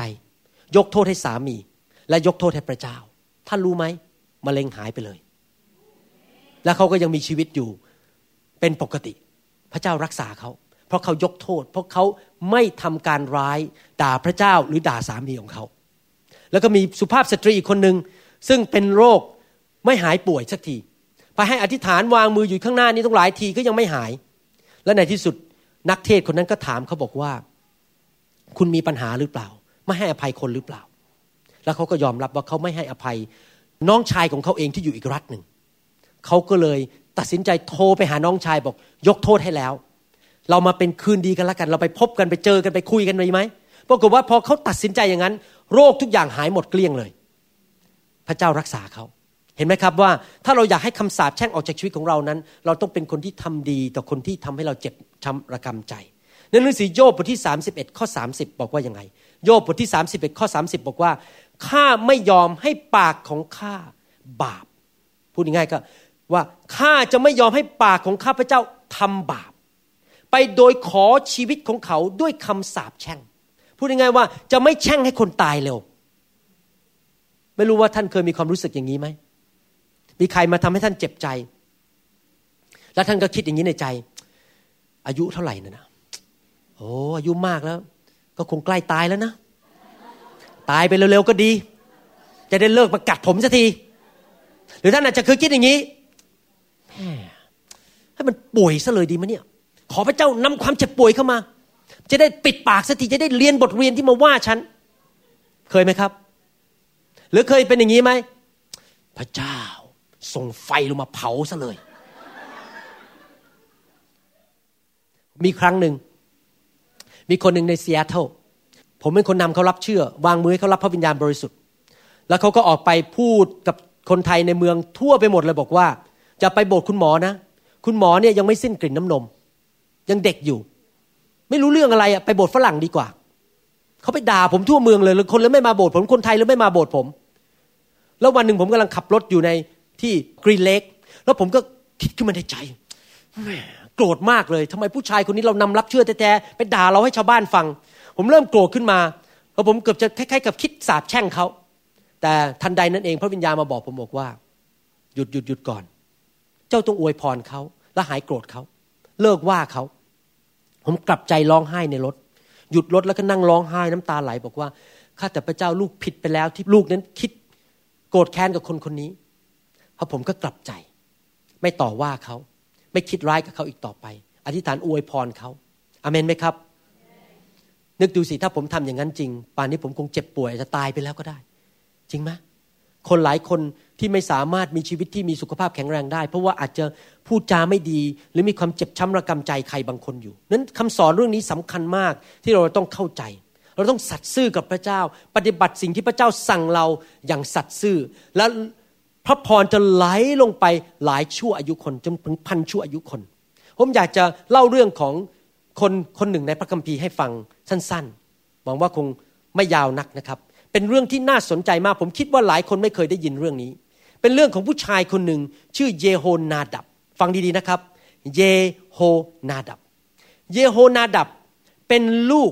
ยกโทษให้สามี และยกโทษให้พระเจ้า ท่านรู้ไหมมะเร็งหายไปเลย แล้วเขาก็ยังมีชีวิตอยู่เป็นปกติ พระเจ้ารักษาเขา เพราะเขายกโทษ เพราะเขาไม่ทำการร้ายด่าพระเจ้าหรือด่าสามีของเขา แล้วก็มีสุภาพสตรีอีกคนหนึ่งซึ่งเป็นโรคไม่หายป่วยสักทีไปให้อธิษฐานวางมืออยู่ข้างหน้านี้ต้องหลายทีก็ยังไม่หาย และในที่สุดนักเทศคนนั้นก็ถามเขาบอกว่า คุณมีปัญหาหรือเปล่า ไม่ให้อภัยคนหรือเปล่า แล้วเขาก็ยอมรับว่าเขาไม่ให้อภัย น้องชายของเขาเองที่อยู่อีกรัฐหนึ่งเขาก็เลยตัดสินใจโทรไปหาน้องชายบอก ยกโทษให้แล้ว เรามาเป็นคืนดีกันล้วกัน เราไปพบกันไปเจอกันไปคุยกันเลยไหมปรากฏว่าพอเขาตัดสินใจอย่างนั้น โรคทุกอย่างหายหมดเกลี้ยงเลย พระเจ้ารักษาเขาเห็นไหมครับว่าถ้าเราอยากให้คำสาปแช่งออกจากชีวิตของเรานั้น เราต้องเป็นคนที่ทำดีต่อคนที่ทำให้เราเจ็บช้ำระกำใจ ในหนังสือโยบบทที่ 31 ข้อ 30 บอกว่ายังไง โยบบทที่ 31 ข้อ 30 บอกว่าข้าไม่ยอมให้ปากของข้าบาป พูดง่ายๆก็ว่าข้าจะไม่ยอมให้ปากของข้าพเจ้าทำบาป ไปโดยขอชีวิตของเขาด้วยคำสาปแช่ง พูดง่ายๆว่าจะไม่แช่งให้คนตายเร็ว ไม่รู้ว่าท่านเคยมีความรู้สึกอย่างนี้ไหมมีใครมาทำให้ท่านเจ็บใจ แล้วท่านก็คิดอย่างนี้ในใจ อายุเท่าไหร่นะนะ โอ้อายุมากแล้ว ก็คงใกล้ตายแล้วนะ ตายไปเร็วๆก็ดี จะได้เลิกมากัดผมสักที หรือท่านอาจจะเคยคิดอย่างนี้ให้มันป่วยซะเลยดีไหมเนี่ย ขอพระเจ้านำความเจ็บป่วยเข้ามา จะได้ปิดปากสักทีจะได้เรียนบทเรียนที่มาว่าฉัน เคยไหมครับ หรือเคยเป็นอย่างนี้ไหมพระเจ้าส่งไฟลงมาเผาซะเลย มีครั้งหนึ่ง มีคนหนึ่งในซีแอตเทิลผมเป็นคนนำเขารับเชื่อ วางมือให้เขารับพระวิญญาณบริสุทธิ์ แล้วเขาก็ออกไปพูดกับคนไทยในเมืองทั่วไปหมดเลยบอกว่า จะไปโบสถ์คุณหมอนะ คุณหมอเนี่ยยังไม่สิ้นกลิ่นน้ำนม ยังเด็กอยู่ ไม่รู้เรื่องอะไรอะไปโบสถ์ฝรั่งดีกว่าเขาไปด่าผมทั่วเมืองเลยคนเลยไม่มาโบสถ์ผมคนไทยเลยไม่มาโบสถ์ผม แล้ววันหนึ่งผมกำลังขับรถอยู่ในที่กรีนเลกแล้วผมก็คิดขึ้นมาในใจแโกรธมากเลยทำไมผู้ชายคนนี้เรานำรับเชื่อแท้ๆไปด่าเราให้ชาวบ้านฟัง ผมเริ่มโกรธขึ้นมาแล้วผมเกือบจะคล้ายๆกับคิดสาบแช่งเขา แต่ทันใดนั้นเองพระวิญญาณมาบอกผมบอกว่า หยุดหยุดหยุดก่อน เจ้าต้องอวยพรเขาและหายโกรธเขา เลิกว่าเขา ผมกลับใจร้องไห้ในรถ หยุดรถแล้วก็นั่งร้องไห้น้ำตาไหลบอกว่าข้าแต่พระเจ้าลูกผิดไปแล้ว ที่ลูกนั้นคิดโกรธแค้นกับคนคนนี้พอผมก็กลับใจ ไม่ต่อว่าเขา ไม่คิดร้ายกับเขาอีกต่อไป อธิษฐานอวยพรเขาอเมนไหมครับ นึกดูสิถ้าผมทำอย่างนั้นจริง ป่านนี้ผมคงเจ็บป่วยจะตายไปแล้วก็ได้ จริงไหมคนหลายคนที่ไม่สามารถมีชีวิตที่มีสุขภาพแข็งแรงได้ เพราะว่าอาจจะพูดจาไม่ดี หรือมีความเจ็บช้ำระกำใจใครบางคนอยู่ นั้นคำสอนเรื่องนี้สำคัญมากที่เราต้องเข้าใจ เราต้องสัตย์ซื่อกับพระเจ้า ปฏิบัติสิ่งที่พระเจ้าสั่งเราอย่างสัตย์ซื่อแล้ว พระพรจะไหลลงไปหลายชั่วอายุคนจนถึงพันชั่วอายุคน ผมอยากจะเล่าเรื่องของคนคนหนึ่งในพระคัมภีร์ให้ฟังสั้นๆ หวังว่าคงไม่ยาวนักนะครับ เป็นเรื่องที่น่าสนใจมาก ผมคิดว่าหลายคนไม่เคยได้ยินเรื่องนี้ เป็นเรื่องของผู้ชายคนหนึ่งชื่อเยโฮนาดับ ฟังดีๆนะครับ เยโฮนาดับ เยโฮนาดับเป็นลูก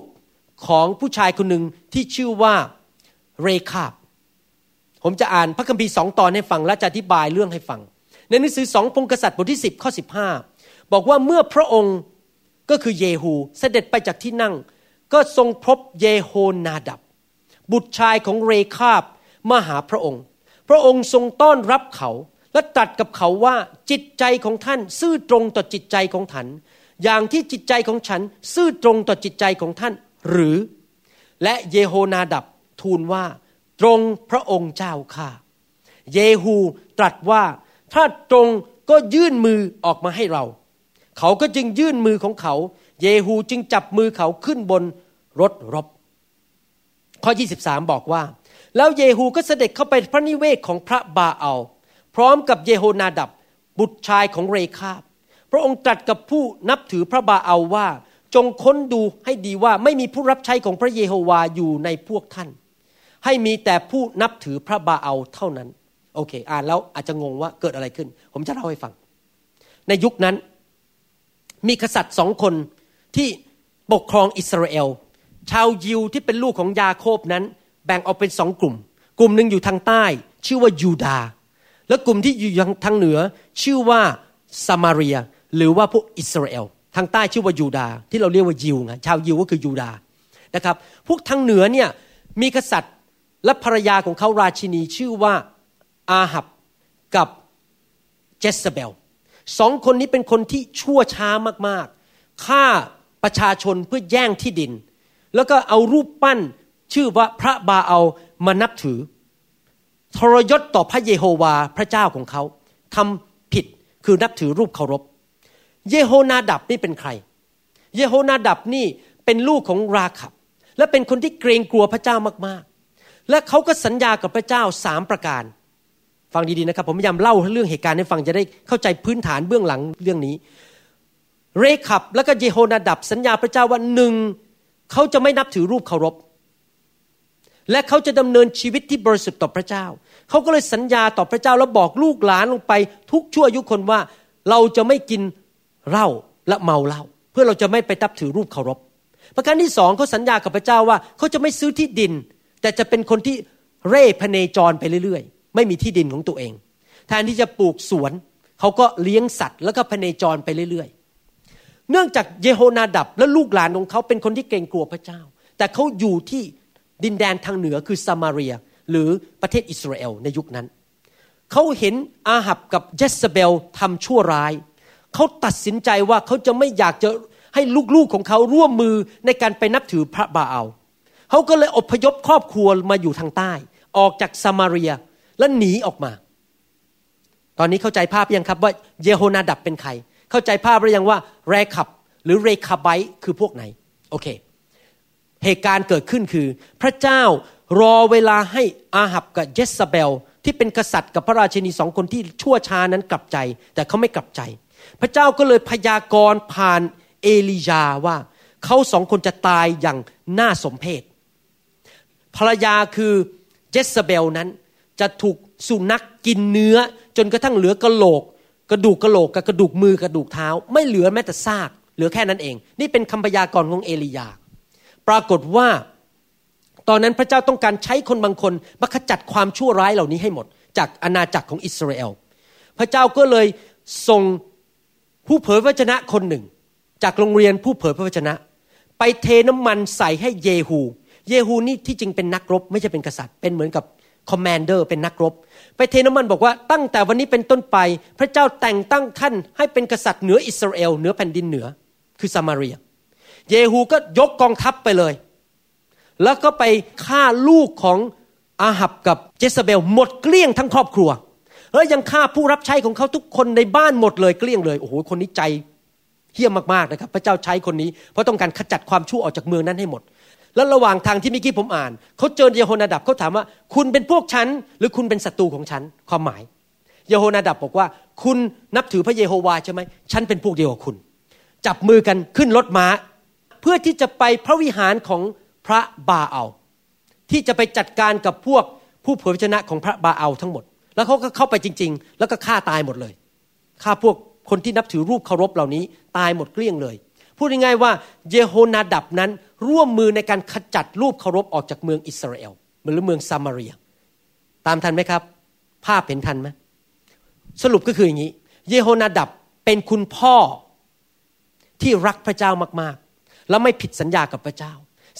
ของผู้ชายคนหนึ่งที่ชื่อว่าเรคาบ ผมจะอ่านพระคัมภีร์สองตอนให้ฟังและจะอธิบายเรื่องให้ฟัง ในหนังสือสองพงกษัตริย์บทที่ 10ข้อ15 บอกว่าเมื่อพระองค์ก็คือเยฮูเสด็จไปจากที่นั่ง ก็ทรงพบเยโฮนาดับ บุตรชายของเรคาบมาหาพระองค์ พระองค์ทรงต้อนรับเขา และตรัสกับเขาว่าจิตใจของท่าน ซื่อตรงต่อจิตใจของท่านอย่างที่จิตใจของฉัน ซื่อตรงต่อจิตใจของท่านหรือ และเยโฮนาดับทูลว่า ตรงพระองค์เจ้าข้าเยฮูตรัสว่าถ้าตรงก็ยื่นมือออกมาให้เรา เขาก็จึงยื่นมือของเขา เยฮูจึงจับมือเขาขึ้นบนรถรบ ข้อ 23 บอกว่า แล้วเยฮูก็เสด็จเข้าไปพระนิเวศของพระบาอัลพร้อมกับเยโฮนาดับ บุตรชายของเรคาบ พระองค์ตรัสกับผู้นับถือพระบาอัลว่า จงค้นดูให้ดีว่าไม่มีผู้รับใช้ของพระเยโฮวาอยู่ในพวกท่าน ให้มีแต่ผู้นับถือพระบาอัลเท่านั้น โอเค อ่านแล้วอาจจะงงว่าเกิดอะไรขึ้น ผมจะเล่าให้ฟัง ในยุคนั้น มีกษัตริย์สองคนที่ปกครองอิสราเอล ชาวยิวที่เป็นลูกของยาโคบนั้น แบ่งออกเป็นสองกลุ่ม กลุ่มหนึ่งอยู่ทางใต้ ชื่อว่ายูดา และกลุ่มที่อยู่ทางเหนือ ชื่อว่าซามารีย หรือว่าพวกอิสราเอล ทางใต้ชื่อว่ายูดา ที่เราเรียกว่ายิวไงชาวยิวก็คือยูดานะครับ พวกทางเหนือเนี่ยมีกษัตริย์ และภรรยาของเขาราชินีชื่อว่าอาหับกับเจสเบลสองคนนี้เป็นคนที่ชั่วช้ามากๆฆ่าประชาชนเพื่อแย่งที่ดิน แล้วก็เอารูปปั้นชื่อว่าพระบาเอามานับถือ ทรยศต่อพระเยโฮวาพระเจ้าของเขาทำผิดคือนับถือรูปเคารพ เยโฮนาดับนี่เป็นใคร เยโฮนาดับนี่เป็นลูกของราขับ และเป็นคนที่เกรงกลัวพระเจ้ามาก และเขาก็สัญญากับพระเจ้าสามประการ ฟังดีๆนะครับ ผมพยายามเล่าเรื่องเหตุการณ์ให้ฟังจะได้เข้าใจพื้นฐานเบื้องหลังเรื่องนี้ เรขับแล้วก็เยโฮนาดับ สัญญาพระเจ้าว่าหนึ่งเขาจะไม่นับถือรูปเคารพ และเขาจะดำเนินชีวิตที่บริสุทธิ์ต่อพระเจ้า เขาก็เลยสัญญาต่อพระเจ้าแล้วบอกลูกหลานลงไป ทุกชั่วอายุคนว่าเราจะไม่กินเหล้าและเมาเหล้าเพื่อเราจะไม่ไปตับถือรูปเคารพ ประการที่สองเขาสัญญากับพระเจ้าว่าเขาจะไม่ซื้อที่ดิน แต่จะเป็นคนที่เร่พเนจรไปเรื่อยๆ ไม่มีที่ดินของตัวเอง แทนที่จะปลูกสวนเขาก็เลี้ยงสัตว์ แล้วก็พเนจรไปเรื่อยๆ เนื่องจากเยโฮนาดับและลูกหลานของเขาเป็นคนที่เกรงกลัวพระเจ้า แต่เขาอยู่ที่ดินแดนทางเหนือคือซามาเรียหรือประเทศอิสราเอลในยุคนั้น เขาเห็นอาหับกับเจสเบลทำชั่วร้าย เขาตัดสินใจว่าเขาจะไม่อยากจะให้ลูกๆของเขาร่วมมือในการไปนับถือพระบาอัล เขาก็เลยอพยพครอบครัวมาอยู่ทางใต้ ออกจากซามาเรียและหนีออกมา ตอนนี้เข้าใจภาพยังครับว่าเยโฮนาดับเป็นใคร เข้าใจภาพหรือยังว่าแรคับหรือเรคาไบคือพวกไหน โอเค เหตุการณ์เกิดขึ้นคือ พระเจ้ารอเวลาให้อาหับกับเยสเบล ที่เป็นกษัตริย์กับพระราชินีสองคนที่ชั่วช้านั้นกลับใจ แต่เขาไม่กลับใจ พระเจ้าก็เลยพยากรณ์ผ่านเอลียาว่าเขาสองคนจะตายอย่างน่าสมเพช ภรรยาคือเจสเบลนั้น จะถูกสุนัขกกินเนื้อ จนกระทั่งเหลือกระโหลก กระดูกกระโหลกกับกระดูกมือกระดูกเท้า ไม่เหลือแม้แต่ซาก เหลือแค่นั้นเอง นี่เป็นคำพยากรณ์ของเอลียา ปรากฏว่า ตอนนั้นพระเจ้าต้องการใช้คนบางคนมาขจัดความชั่วร้ายเหล่านี้ให้หมด จากอาณาจักรของอิสราเอลพระเจ้าก็เลยส่งผู้เผยพระชนะคนหนึ่ง จากโรงเรียนผู้เผยพระวจนะ ไปเทน้ำมันใส่ให้เยฮู เยฮูนี่ที่จริงเป็นนักรบ ไม่ใช่เป็นกษัตริย์ เป็นเหมือนกับ commander เป็นนักรบ ไปเทน้ำมันบอกว่าตั้งแต่วันนี้เป็นต้นไป พระเจ้าแต่งตั้งท่านให้เป็นกษัตริย์เหนืออิสราเอลเหนือแผ่นดินเหนือ คือสะมาเรีย เยฮูก็ยกกองทัพไปเลย แล้วก็ไปฆ่าลูกของอาหับกับเยเซเบลหมดเกลี้ยงทั้งครอบครัวแล้วยังฆ่าผู้รับใช้ของเขาทุกคนในบ้านหมดเลยเกลี้ยงเลยโอ้โหคนนี้ใจเฮี้ยมมากๆนะครับ พระเจ้าใช้คนนี้เพราะต้องการขจัดความชั่วออกจากเมืองนั้นให้หมด แล้วระหว่างทางที่เมื่อกี้ผมอ่านเขาเจอเยโฮนาดับเขาถามว่า คุณเป็นพวกฉัน หรือคุณเป็นศัตรูของฉันความหมายเยโฮนาดับบอกว่า คุณนับถือพระเยโฮวาใช่ไหมฉันเป็นพวกเดียวกับคุณ จับมือกันขึ้นรถม้า เพื่อที่จะไปพระวิหารของพระบาเอาที่จะไปจัดการกับพวกผู้เผยชนะของพระบาเอาทั้งหมด แล้วเขาก็เข้าไปจริง ๆ แล้วก็ฆ่าตายหมดเลยฆ่าพวกคนที่นับถือรูปเคารพเหล่านี้ ตายหมดเกลี้ยงเลย พูดง่ายๆว่าเยโฮนาดับนั้นร่วมมือในการขจัดรูปเคารพออกจากเมืองอิสราเอลหรือเมืองซามารียตามทันไหมครับ ภาพเห็นทันไหมสรุปก็คืออย่างนี้ เยโฮนาดับเป็นคุณพ่อที่รักพระเจ้ามากๆ แล้วไม่ผิดสัญญากับพระเจ้า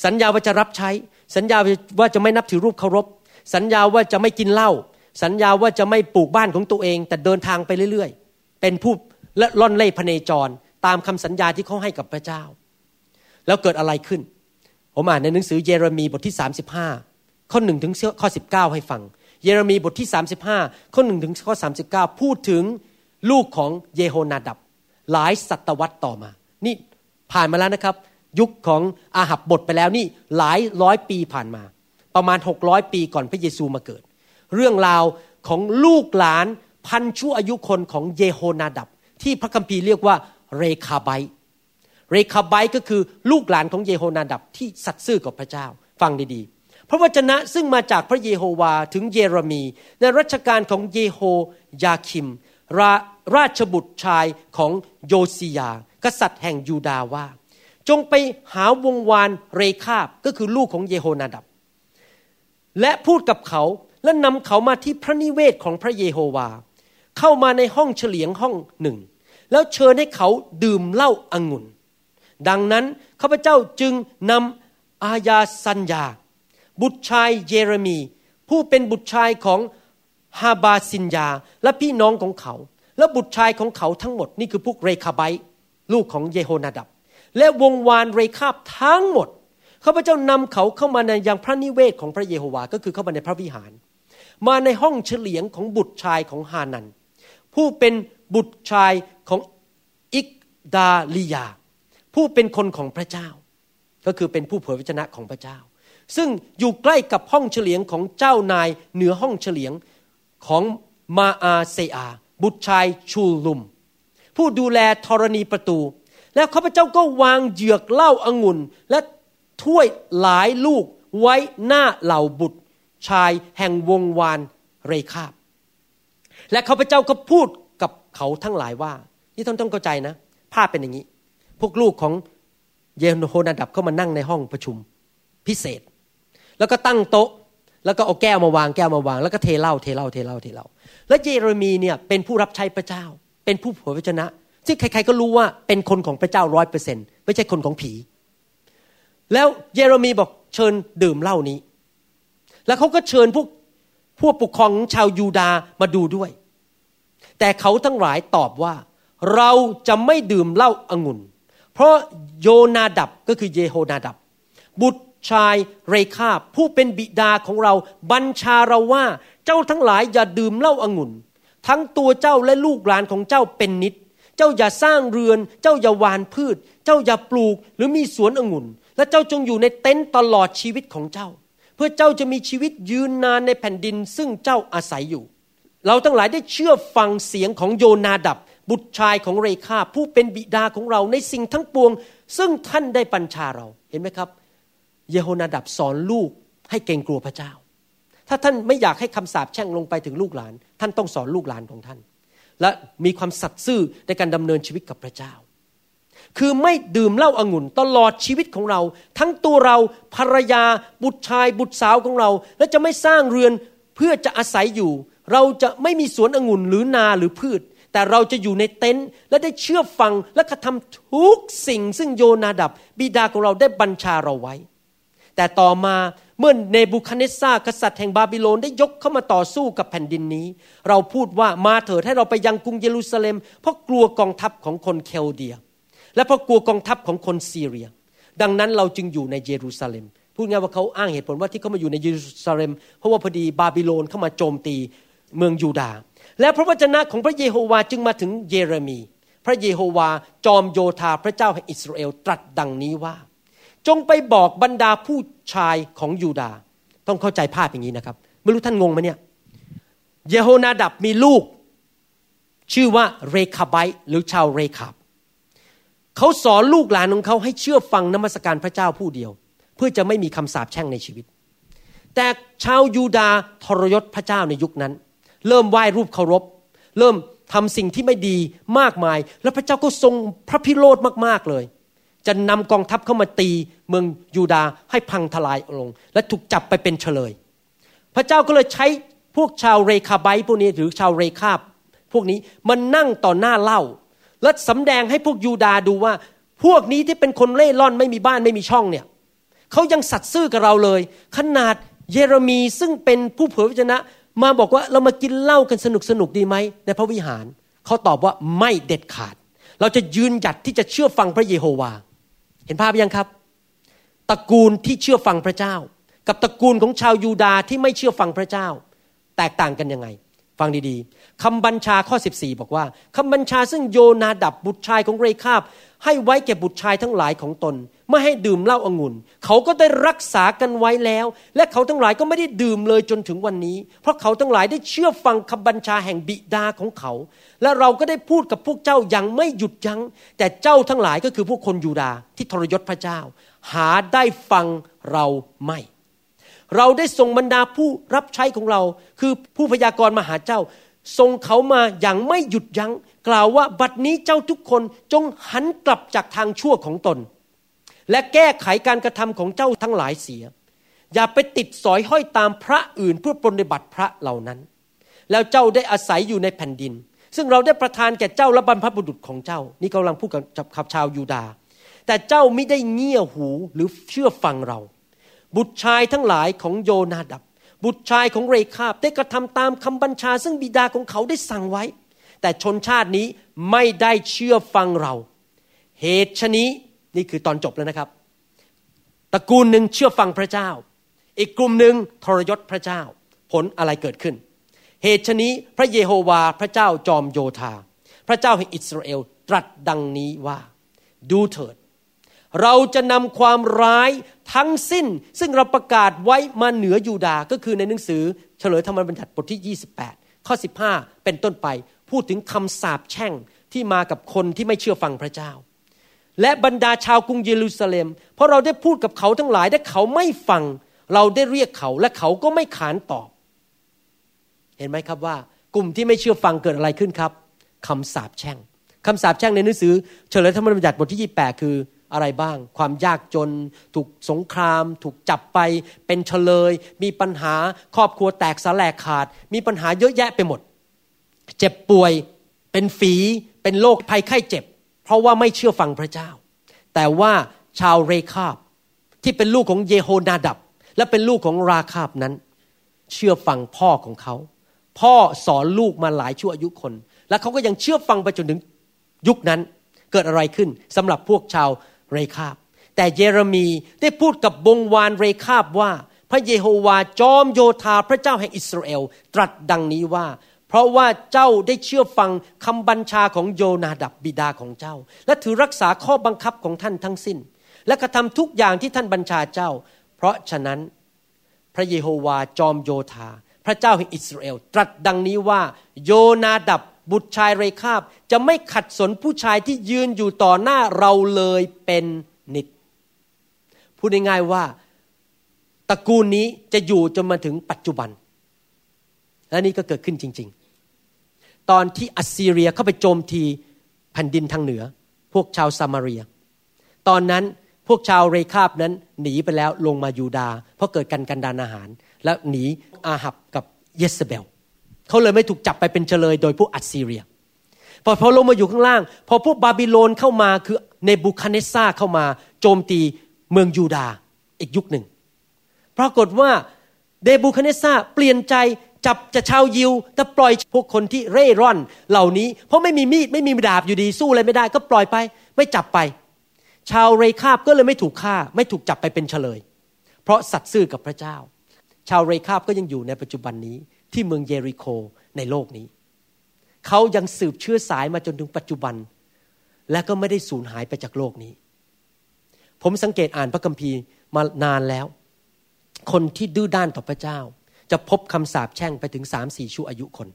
สัญญาว่าจะรับใช้ สัญญาว่าจะไม่นับถือรูปเคารพ สัญญาว่าจะไม่กินเหล้าสัญญาว่าจะไม่ปลูกบ้านของตัวเอง แต่เดินทางไปเรื่อยๆ เป็นผู้และล่อนเล่พเนจร ตามคำสัญญาที่เขาให้กับพระเจ้า แล้วเกิดอะไรขึ้น ผมอ่านในหนังสือเยเรมีบทที่ 35 ข้อหนึ่งถึงข้อ 19 ให้ฟัง เยเรมีบทที่ 35 ข้อหนึ่งถึงข้อ 39 พูดถึงลูกของเยโฮนาดับ หลายศตวรรษต่อมา นี่ผ่านมาแล้วนะครับ ยุคของอาหับบทไปแล้วนี่หลายร้อยปีผ่านมา ประมาณ 600 ปีก่อนพระเยซูมาเกิด เรื่องราวของลูกหลานพันชั่วอายุคนของเยโฮนาดับ ที่พระคัมภีร์เรียกว่า เรคาไบเรคาไบก็คือลูกหลานของเยโฮนาดับที่สัตย์ซื่อกับพระเจ้า ฟังดีๆ พระวจนะซึ่งมาจากพระเยโฮวาถึงเยเรมี ในรัชกาลของเยโฮยาคิมราราชบุตรชายของโยซียา กษัตริย์แห่งยูดาว่า จงไปหาวงวานเรคาบก็คือลูกของเยโฮนาดับ และพูดกับเขาและนำเขามาที่พระนิเวศของพระเยโฮวา เข้ามาในห้องเฉลียงห้องหนึ่ง แล้วเชิญให้เขาดื่มเหล้าอางุ่น ดังนั้นข้าพเจ้าจึงนำอาญาสัญญา บุตรชายเยเรมี ผู้เป็นบุตรชายของฮาบาสินยาและพี่น้องของเขา และบุตรชายของเขาทั้งหมดนี่คือพวกเรคาไบลูกของเยโฮนาดับ และวงวานเรคาบทั้งหมดข้าพเจ้านำเขาเข้ามาในยังพระนิเวศของพระเยโฮวาก็คือเข้ามาในพระวิหาร มาในห้องเฉลียงของบุตรชายของฮานัน ผู้เป็นบุตรชาย ของอิกดาลียา ผู้เป็นคนของพระเจ้า ก็คือเป็นผู้เผยพระชนะของพระเจ้า ซึ่งอยู่ใกล้กับห้องเฉลียงของเจ้านายเหนือห้องเฉลียงของมาอาเซอา บุตรชายชูลุม ผู้ดูแลธรณีประตู แล้วข้าพเจ้าก็วางเหยือกเหล้าอางุ่น และถ้วยหลายลูกไว้หน้าเหล่าบุตรชายแห่งวงวานเรคาบ และข้าพเจ้าก็พูดกับเขาทั้งหลายว่า นี่ท่านต้องเข้าใจนะ ภาพเป็นอย่างนี้ พวกลูกของเยโฮนาดับเข้ามานั่งในห้องประชุมพิเศษ แล้วก็ตั้งโต๊ะ แล้วก็เอาแก้วมาวางแก้วมาวาง แล้วก็เทเหล้าเทเหล้าเทเหล้าเทเหล้าแล้วเยเรมีเนี่ยเป็นผู้รับใช้พระเจ้า เป็นผู้เผยพระชนะ ซึ่งใครๆก็รู้ว่าเป็นคนของพระเจ้าร้อยเปอร์เซ็นไม่ใช่คนของผี แล้วเยเรมีบอกเชิญดื่มเหล้านี้ แล้วเขาก็เชิญพวกพวกปกครองชาวยูดามาดูด้วย แต่เขาทั้งหลายตอบว่า เราจะไม่ดื่มเหล้าอางุ่น เพราะโยนาดับก็คือเยโฮนาดับ บุตรชายเรคาผู้เป็นบิดาของเราบัญชาเราว่าเจ้าทั้งหลายอย่าดื่มเหล้าอางุ่น ทั้งตัวเจ้าและลูกหลานของเจ้าเป็นนิด เจ้าอย่าสร้างเรือน เจ้าอย่าหวานพืช เจ้าอย่าปลูกหรือมีสวนองุ่น และเจ้าจงอยู่ในเต็นท์ตลอดชีวิตของเจ้า เพื่อเจ้าจะมีชีวิตยืนนานในแผ่นดินซึ่งเจ้าอาศัยอยู่ เราทั้งหลายได้เชื่อฟังเสียงของโยนาดับ บุตรชายของเรคาผู้เป็นบิดาของเราในสิ่งทั้งปวง ซึ่งท่านได้บัญชาเราเห็นไหมครับ เยโฮนาดับสอนลูกให้เกรงกลัวพระเจ้า ถ้าท่านไม่อยากให้คำสาปแช่งลงไปถึงลูกหลาน ท่านต้องสอนลูกหลานของท่าน และมีความสัตย์ซื่อในการดำเนินชีวิตกับพระเจ้า คือไม่ดื่มเหล้าอางุ่นตลอดชีวิตของเรา ทั้งตัวเราภรรยา บุตรชาย บุตรสาวของเรา และจะไม่สร้างเรือนเพื่อจะอาศัยอยู่ เราจะไม่มีสวนองุ่นหรือนาหรือพืช แต่เราจะอยู่ในเต็นท์และได้เชื่อฟังและกระทำทุกสิ่งซึ่งโยนาดับ บิดาของเราได้บัญชาเราไว้ แต่ต่อมาเมื่อเนบูคัดเนสซาร์กษัตริย์แห่งบาบิโลนได้ยกเข้ามาต่อสู้กับแผ่นดินนี้ เราพูดว่ามาเถิดให้เราไปยังกรุงเยรูซาเล็ม เพราะกลัวกองทัพของคนเคลเดีย และเพราะกลัวกองทัพของคนซีเรีย ดังนั้นเราจึงอยู่ในเยรูซาเล็มพูดง่ายว่าเขาอ้างเหตุผลว่าที่เขามาอยู่ในเยรูซาเล็มเพราะว่าพอดีบาบิโลนเข้ามาโจมตีเมืองยูดาห์ และพระวจนะของพระเยโฮวาจึงมาถึงเยเรมี พระเยโฮวาจอมโยธาพระเจ้าแห่งอิสราเอลตรัสดังนี้ว่า จงไปบอกบรรดาผู้ชายของยูดา ต้องเข้าใจภาพอย่างนี้นะครับ ไม่รู้ท่านงงไหมเนี่ย เยโฮนาดับมีลูก ชื่อว่าเรคาไบหรือชาวเรคาบเขาสอนลูกหลานของเขาให้เชื่อฟังนมัสการพระเจ้าผู้เดียว เพื่อจะไม่มีคำสาปแช่งในชีวิต แต่ชาวยูดาทรยศพระเจ้าในยุคนั้น เริ่มไหว้รูปเคารพ เริ่มทำสิ่งที่ไม่ดีมากมาย แล้วพระเจ้าก็ทรงพระพิโรธมากๆเลย จะนำกองทัพเข้ามาตีเมืองยูดาให้พังทลายลง และถูกจับไปเป็นเฉลย พระเจ้าก็เลยใช้พวกชาวเรคาไบพวกนี้หรือชาวเรคาบ พวกนี้มันนั่งต่อหน้าเล่า และสำแดงให้พวกยูดาดูว่า พวกนี้ที่เป็นคนเล่ร่อนไม่มีบ้านไม่มีช่องเนี่ยเขายังสัตย์ซื่อกับเราเลย ขนาดเยเรมีซึ่งเป็นผู้เผยพระชนะ มาบอกว่าเรามากินเหล้ากันสนุกสนุกดีไหมในพระวิหารเขาตอบว่าไม่เด็ดขาด เราจะยืนหยัดที่จะเชื่อฟังพระเยโฮวา เห็นภาพยังครับตระกูลที่เชื่อฟังพระเจ้า กับตระกูลของชาวยูดาห์ที่ไม่เชื่อฟังพระเจ้า แตกต่างกันยังไง ฟังดีๆ คำบัญชาข้อ 14 บอกว่าคำบัญชาซึ่งโยนาดับบุตรชายของเรคาบ ให้ไว้แก่บุตรชายทั้งหลายของตน ไม่ให้ดื่มเหล้าอางุ่น เขาก็ได้รักษากันไว้แล้ว และเขาทั้งหลายก็ไม่ได้ดื่มเลยจนถึงวันนี้ เพราะเขาทั้งหลายได้เชื่อฟังคำบัญชาแห่งบิดาของเขา และเราก็ได้พูดกับพวกเจ้าอย่างไม่หยุดยัง้ง แต่เจ้าทั้งหลายก็คือพวกคนยูดาที่ทรยศพระเจ้า หาได้ฟังเราไม่เราได้ส่งบรรดาผู้รับใช้ของเรา คือผู้พยากรณ์มาหาเจ้า ส่งเขามาอย่างไม่หยุดยัง้ง กล่าวว่าบัดนี้เจ้าทุกคนจงหันกลับจากทางชั่วของตน และแก้ไขการกระทำของเจ้าทั้งหลายเสีย อย่าไปติดสอยห้อยตามพระอื่นเพื่อปฏิบัติพระเหล่านั้น แล้วเจ้าได้อาศัยอยู่ในแผ่นดิน ซึ่งเราได้ประทานแก่เจ้าและบรรพบุรุษของเจ้า นี่กำลังพูดกับขับชาวยูดา แต่เจ้าไม่ได้เงี่ยหูหรือเชื่อฟังเรา บุตรชายทั้งหลายของโยนาดับ บุตรชายของเรคาบได้กระทำตามคำบัญชา ซึ่งบิดาของเขาได้สั่งไว้ แต่ชนชาตินี้ไม่ได้เชื่อฟังเรา เหตุชนี้นี่คือตอนจบแล้วนะครับตระกูลหนึ่งเชื่อฟังพระเจ้า อีกกลุ่มหนึ่งทรยศพระเจ้า ผลอะไรเกิดขึ้น เหตุชนี้พระเยโฮวาพระเจ้าจอมโยธา พระเจ้าแห่งอิสราเอลตรัสดังนี้ว่า ดูเถิด เราจะนำความร้ายทั้งสิ้น ซึ่งเราประกาศไว้มาเหนือยูดา ก็คือในหนังสือเฉลยธรรมบัญญัติบทที่ 28 ข้อ 15 เป็นต้นไป พูดถึงคำสาปแช่งที่มากับคนที่ไม่เชื่อฟังพระเจ้า และบรรดาชาวกรุงเยรูซาเล็ม เพราะเราได้พูดกับเขาทั้งหลายและเขาไม่ฟัง เราได้เรียกเขาและเขาก็ไม่ขานตอบ เห็นไหมครับว่ากลุ่มที่ไม่เชื่อฟังเกิดอะไรขึ้นครับคำสาปแช่งคำสาปแช่งในหนังสือ เฉลยธรรมบัญญัติบทที่ 28 คือ อะไรบ้าง ความยากจน ถูกสงคราม ถูกจับไป เป็นเฉลย มีปัญหาครอบครัวแตกสลายขาด มีปัญหาเยอะแยะไปหมด เจ็บป่วย เป็นฝีเป็นโรคภัยไข้เจ็บ เพราะว่าไม่เชื่อฟังพระเจ้า แต่ว่าชาวเรคาบ ที่เป็นลูกของเยโฮนาดับ และเป็นลูกของราคาบนั้น เชื่อฟังพ่อของเขา พ่อสอนลูกมาหลายชั่วอายุคน และเขาก็ยังเชื่อฟังไปจนถึงยุคนั้นเกิดอะไรขึ้นสำหรับพวกชาว เรคาบ แต่เยเรมีได้พูดกับบงวานเรคาบว่า พระเยโฮวาจอมโยธาพระเจ้าแห่งอิสราเอล ตรัสดังนี้ว่า เพราะว่าเจ้าได้เชื่อฟังคำบัญชาของโยนาดับบิดาของเจ้า และถือรักษาข้อบังคับของท่านทั้งสิ้น และกระทำทุกอย่างที่ท่านบัญชาเจ้า เพราะฉะนั้นพระเยโฮวาจอมโยธาพระเจ้าแห่งอิสราเอล ตรัสดังนี้ว่า โยนาดับ บุตรชายเรคาบจะไม่ขัดสนผู้ชายที่ยืนอยู่ต่อหน้าเราเลยเป็นนิดพูดง่ายๆว่าตระกูลนี้จะอยู่จนมาถึงปัจจุบัน และนี่ก็เกิดขึ้นจริง ๆ ตอนที่อัสซีเรียเข้าไปโจมตีแผ่นดินทางเหนือ พวกชาวสะมาเรีย ตอนนั้นพวกชาวเรคาบนั้นหนีไปแล้วลงมายูดา เพราะเกิดการกันดารอาหาร และหนีอาหับกับเยเซเบล เขาเลยไม่ถูกจับไปเป็นเชลยโดยพวกอัสซีเรีย พอพอลงมาอยู่ข้างล่าง พอพวกบาบิโลนเข้ามาคือเนบูคัดเนสซาร์เข้ามาโจมตีเมืองยูดาอีกยุคหนึ่งปรากฏว่าเดบูคาเนซาเปลี่ยนใจจับจะชาวยิวแต่ปล่อยพวกคนที่เร่ร่อนเหล่านี้ เพราะไม่มีมีดไม่มีดาบอยู่ดีสู้อะไรไม่ได้ ก็ปล่อยไป ไม่จับไป ชาวเรคาบก็เลยไม่ถูกฆ่า ไม่ถูกจับไปเป็นเฉลย เพราะสัตย์ซื่อกับพระเจ้า ชาวเรคาบก็ยังอยู่ในปัจจุบันนี้ ที่เมืองเยริโคในโลกนี้ เขายังสืบเชื้อสายมาจนถึงปัจจุบัน และก็ไม่ได้สูญหายไปจากโลกนี้ ผมสังเกตอ่านพระคัมภีร์มานานแล้ว คนที่ดื้อด้านต่อพระเจ้า จะพบคำสาปแช่งไปถึงสามสี่ชั่วอายุคน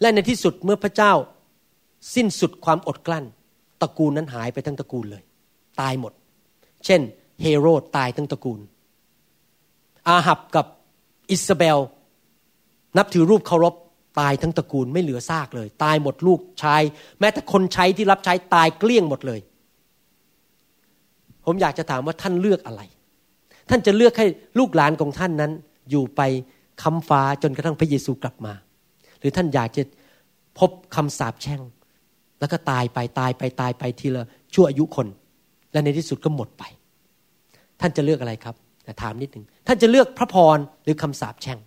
และในที่สุดเมื่อพระเจ้า สิ้นสุดความอดกลั้นตระกูลนั้นหายไปทั้งตระกูลเลย ตายหมด เช่น เฮโรดตายทั้งตระกูล อาหับกับอิสเบล นับถือรูปเคารพตายทั้งตระกูลไม่เหลือซากเลย ตายหมดลูกชาย แม้แต่คนใช้ที่รับใช้ตายเกลี้ยงหมดเลย ผมอยากจะถามว่าท่านเลือกอะไร ท่านจะเลือกให้ลูกหลานของท่านนั้น อยู่ไปคำฟ้าจนกระทั่งพระเยซูกลับมา หรือท่านอยากจะพบคำสาปแช่ง แล้วก็ตายไปตายไปตายไปทีละชั่วอายุคน และในที่สุดก็หมดไป ท่านจะเลือกอะไรครับแต่ถามนิดหนึ่งท่านจะเลือกพระพรหรือคำสาปแช่ง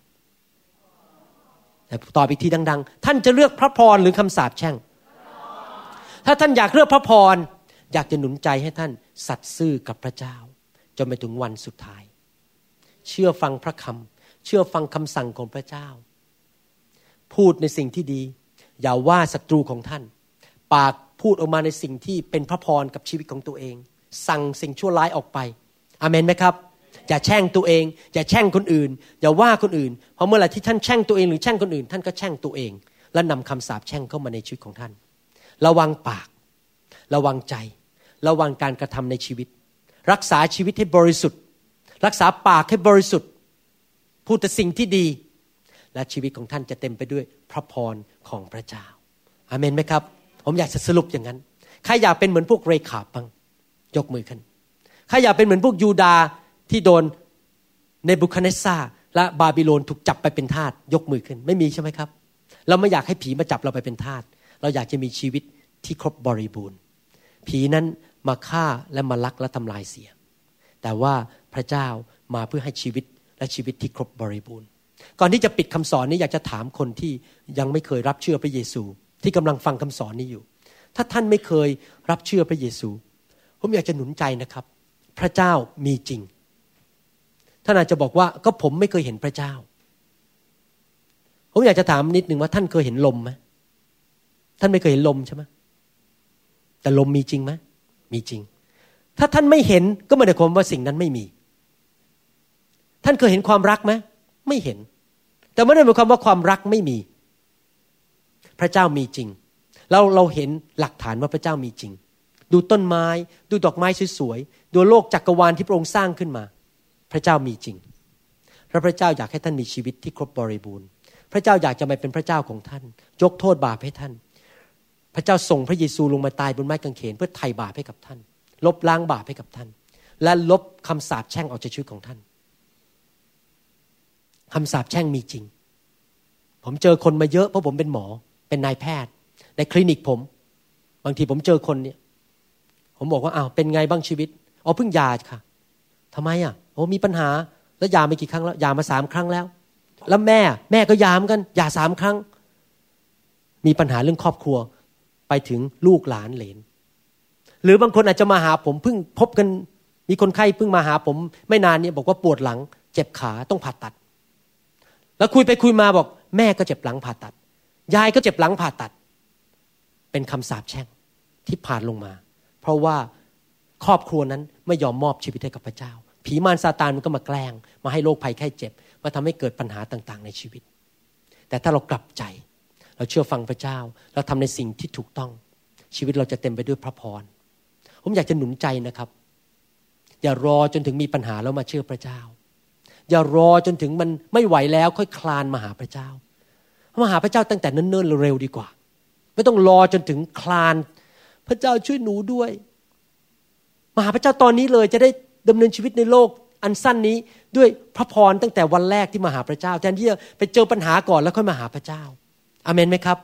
แต่ตอบอีกทีดัง ๆ ท่านจะเลือกพระพรหรือคำสาปแช่ง ถ้าท่านอยากเลือกพระพร อยากจะหนุนใจให้ท่านสัตย์ซื่อกับพระเจ้า จนไปถึงวันสุดท้าย เชื่อฟังพระคำ เชื่อฟังคำสั่งของพระเจ้า พูดในสิ่งที่ดี อย่าว่าศัตรูของท่าน ปากพูดออกมาในสิ่งที่เป็นพระพรกับชีวิตของตัวเอง สั่งสิ่งชั่วร้ายออกไป อเมนไหมครับ อย่าแช่งตัวเอง อย่าแช่งคนอื่น อย่าว่าคนอื่น เพราะเมื่อไหร่ที่ท่านแช่งตัวเองหรือแช่งคนอื่น ท่านก็แช่งตัวเอง และนำคำสาปแช่งเข้ามาในชีวิตของท่าน ระวังปาก ระวังใจ ระวังการกระทำในชีวิต รักษาชีวิตให้บริสุทธิ์ รักษาปากให้บริสุทธิ์ พูดแต่สิ่งที่ดี และชีวิตของท่านจะเต็มไปด้วยพระพรของพระเจ้าอาเมนไหมครับ ผมอยากจะสรุปอย่างนั้นใครอยากเป็นเหมือนพวกเรขาบ้างยกมือขึ้นใครอยากเป็นเหมือนพวกยูดา ที่โดนในบุคเนสซาและบาบิโลนถูกจับไปเป็นทาสยกมือขึ้น ไม่มีใช่ไหมครับ เราไม่อยากให้ผีมาจับเราไปเป็นทาสเราอยากจะมีชีวิตที่ครบบริบูรณ์ ผีนั้นมาฆ่าและมาลักและทำลายเสีย แต่ว่าพระเจ้ามาเพื่อให้ชีวิตและชีวิตที่ครบบริบูรณ์ ก่อนที่จะปิดคำสอนนี้อยากจะถามคนที่ยังไม่เคยรับเชื่อพระเยซู ที่กำลังฟังคำสอนนี้อยู่ ถ้าท่านไม่เคยรับเชื่อพระเยซู ผมอยากจะหนุนใจนะครับ พระเจ้ามีจริง ท่านอาจจะบอกว่าก็ผมไม่เคยเห็นพระเจ้า ผมอยากจะถามนิดหนึ่งว่าท่านเคยเห็นลมไหมท่านไม่เคยเห็นลมใช่ไหมแต่ลมมีจริงไหมมีจริง ถ้าท่านไม่เห็นก็ไม่ได้ความว่าสิ่งนั้นไม่มี ท่านเคยเห็นความรักไหมไม่เห็น แต่ไม่ได้หมายความว่าความรักไม่มี พระเจ้ามีจริง เราเราเห็นหลักฐานว่าพระเจ้ามีจริง ดูต้นไม้ ดูดอกไม้สวยๆดูโลกจักกรวาลที่พระองค์สร้างขึ้นมา พระเจ้ามีจริงพระพระเจ้าอยากให้ท่านมีชีวิตที่ครบบริบูรณ์ พระเจ้าอยากจะมาเป็นพระเจ้าของท่าน ยกโทษบาปให้ท่าน พระเจ้าส่งพระเยซูลงมาตายบนไม้กางเขน เพื่อไถ่บาปให้กับท่าน ลบล้างบาปให้กับท่าน และลบคำสาปแช่งออกจากชีวิตของท่านคำสาปแช่งมีจริง ผมเจอคนมาเยอะเพราะผมเป็นหมอ เป็นนายแพทย์ ในคลินิกผม บางทีผมเจอคนเนี่ย ผมบอกว่าอ้าวเป็นไงบ้างชีวิตอ๋อเพิ่งยาค่ะทำไมอะ โอ้มีปัญหาแล้วยามากี่ครั้งแล้วยามาสามครั้งแล้ว แล้วแม่แม่ก็ยามกันยาสามครั้ง มีปัญหาเรื่องครอบครัวไปถึงลูกหลานเหลน หรือบางคนอาจจะมาหาผมเพิ่งพบกัน มีคนไข้เพิ่งมาหาผมไม่นานนี้บอกว่าปวดหลัง เจ็บขาต้องผ่าตัด แล้วคุยไปคุยมาบอก แม่ก็เจ็บหลังผ่าตัด ยายก็เจ็บหลังผ่าตัด เป็นคำสาปแช่งที่ผ่านลงมา เพราะว่าครอบครัวนั้นไม่ยอมมอบชีวิตให้กับพระเจ้า ผีมารซาตานมันก็มาแกล้ง มาให้โรคภัยไข้เจ็บ มาทำให้เกิดปัญหาต่างๆ ในชีวิต แต่ถ้าเรากลับใจ เราเชื่อฟังพระเจ้า เราทำในสิ่งที่ถูกต้อง ชีวิตเราจะเต็มไปด้วยพระพร ผมอยากจะหนุนใจนะครับ อย่ารอจนถึงมีปัญหาแล้วมาเชื่อพระเจ้า อย่ารอจนถึงมันไม่ไหวแล้วค่อยคลานมาหาพระเจ้ามาหาพระเจ้าตั้งแต่เนิ่นๆเร็วดีกว่า ไม่ต้องรอจนถึงคลาน พระเจ้าช่วยหนูด้วยมาหาพระเจ้าตอนนี้เลยจะได้ ดำเนินชีวิตในโลกอันสั้นนี้ด้วยพระพรตั้งแต่วันแรกที่มาหาพระเจ้าแทนที่จะไปเจอปัญหาก่อนแล้วค่อยมาหาพระเจ้าอาเมนไหมครับ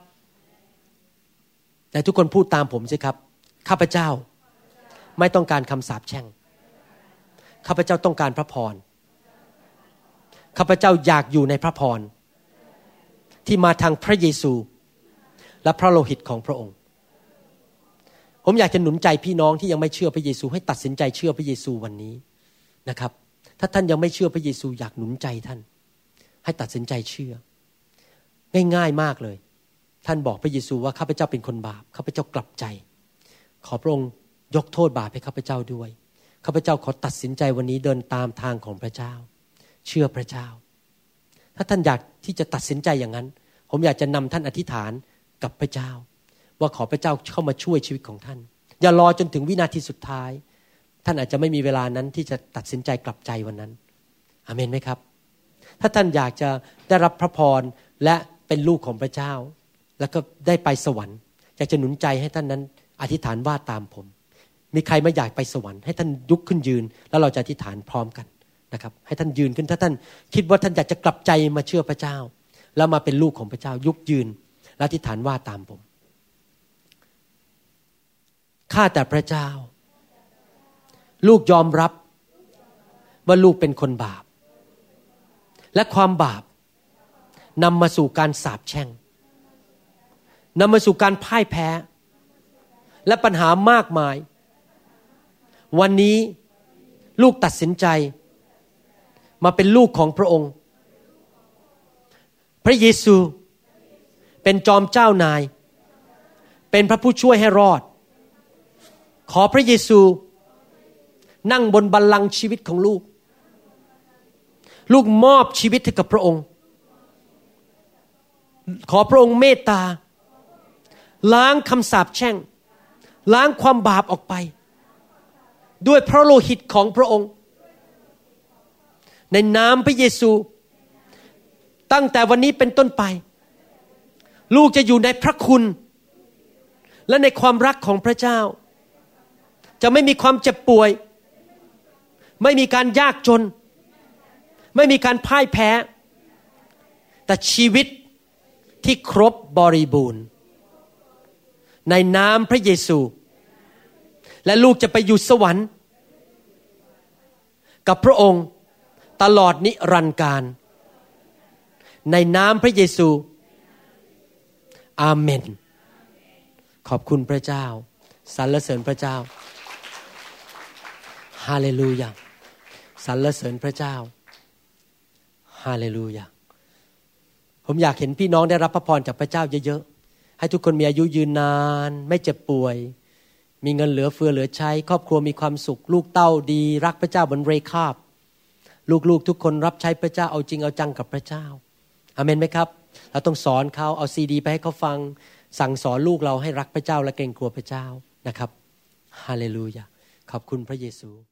แต่ทุกคนพูดตามผมสิครับ ข้าพเจ้า ไม่ต้องการคำสาปแช่ง ข้าพเจ้าต้องการพระพร ข้าพเจ้าอยากอยู่ในพระพร ที่มาทางพระเยซู และพระโลหิตของพระองค์ ผมอยากจะหนุนใจพี่น้องที่ยังไม่เชื่อพระเยซูให้ตัดสินใจเชื่อพระเยซูวันนี้นะครับ ถ้าท่านยังไม่เชื่อพระเยซูอยากหนุนใจท่าน ให้ตัดสินใจเชื่อ ง่ายๆมากเลย ท่านบอกพระเยซูว่าข้าพเจ้าเป็นคนบาปข้าพเจ้ากลับใจ ขอพระองค์ยกโทษบาปให้ข้าพเจ้าด้วยข้าพเจ้าขอตัดสินใจวันนี้เดินตามทางของพระเจ้า เชื่อพระเจ้า ถ้าท่านอยากที่จะตัดสินใจอย่างนั้น ผมอยากจะนำท่านอธิษฐานกับพระเจ้า ว่าขอพระเจ้าเข้ามาช่วยชีวิตของท่าน อย่ารอจนถึงวินาทีสุดท้าย ท่านอาจจะไม่มีเวลานั้นที่จะตัดสินใจกลับใจวันนั้นอเมนไหมครับ ถ้าท่านอยากจะได้รับพระพรและเป็นลูกของพระเจ้า แล้วก็ได้ไปสวรรค์ อยากจะหนุนใจให้ท่านนั้นอธิษฐานว่าตามผม มีใครไม่อยากไปสวรรค์ให้ท่านยุกขึ้นยืน แล้วเราจะอธิษฐานพร้อมกันนะครับให้ท่านยืนขึ้นถ้าท่านคิดว่าท่านอยากจะกลับใจมาเชื่อพระเจ้า แล้วมาเป็นลูกของพระเจ้ายุกยืนและอธิษฐานว่าตามผม ข้าแต่พระเจ้า ลูกยอมรับว่าลูกเป็นคนบาป และความบาปนำมาสู่การสาปแช่งนำมาสู่การพ่ายแพ้ และปัญหามากมาย วันนี้ลูกตัดสินใจ มาเป็นลูกของพระองค์ พระเยซูเป็นจอมเจ้านาย เป็นพระผู้ช่วยให้รอด ขอพระเยซู นั่งบนบัลลังก์ชีวิตของลูก ลูกมอบชีวิตให้กับพระองค์ ขอพระองค์เมตตา ล้างคำสาปแช่ง ล้างความบาปออกไป ด้วยพระโลหิตของพระองค์ ในนามพระเยซู ตั้งแต่วันนี้เป็นต้นไป ลูกจะอยู่ในพระคุณ และในความรักของพระเจ้า จะไม่มีความเจ็บป่วย ไม่มีการยากจน ไม่มีการพ่ายแพ้ แต่ชีวิตที่ครบบริบูรณ์ ในนามพระเยซู และลูกจะไปอยู่สวรรค์ กับพระองค์ตลอดนิรันดร์การ ในนามพระเยซู อาเมน ขอบคุณพระเจ้าสรรเสริญพระเจ้า ฮาเลลูยาสรรเสริญพระเจ้าฮาเลลูยาผมอยากเห็นพี่น้องได้รับพระพรจากพระเจ้าเยอะๆ ให้ทุกคนมีอายุยืนนาน ไม่เจ็บป่วย มีเงินเหลือเฟือเหลือใช้ ครอบครัวมีความสุข ลูกเต้าดีรักพระเจ้าบนเรคาบ ลูกๆทุกคนรับใช้พระเจ้าเอาจริงเอาจังกับพระเจ้าอเมนไหมครับ เราต้องสอนเขาเอาซีดี ไปให้เขาฟัง สั่งสอนลูกเราให้รักพระเจ้าและเกรงกลัวพระเจ้านะครับฮาเลลูยาขอบคุณพระเยซู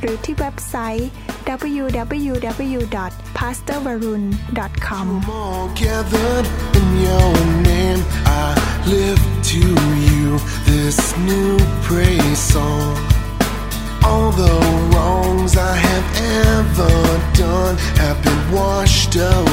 หรือที่เว็บไซต์ www.pastorvarun.com Come all gathered in your name. I lift to you this new praise song. All the wrongs I have ever done have been washed away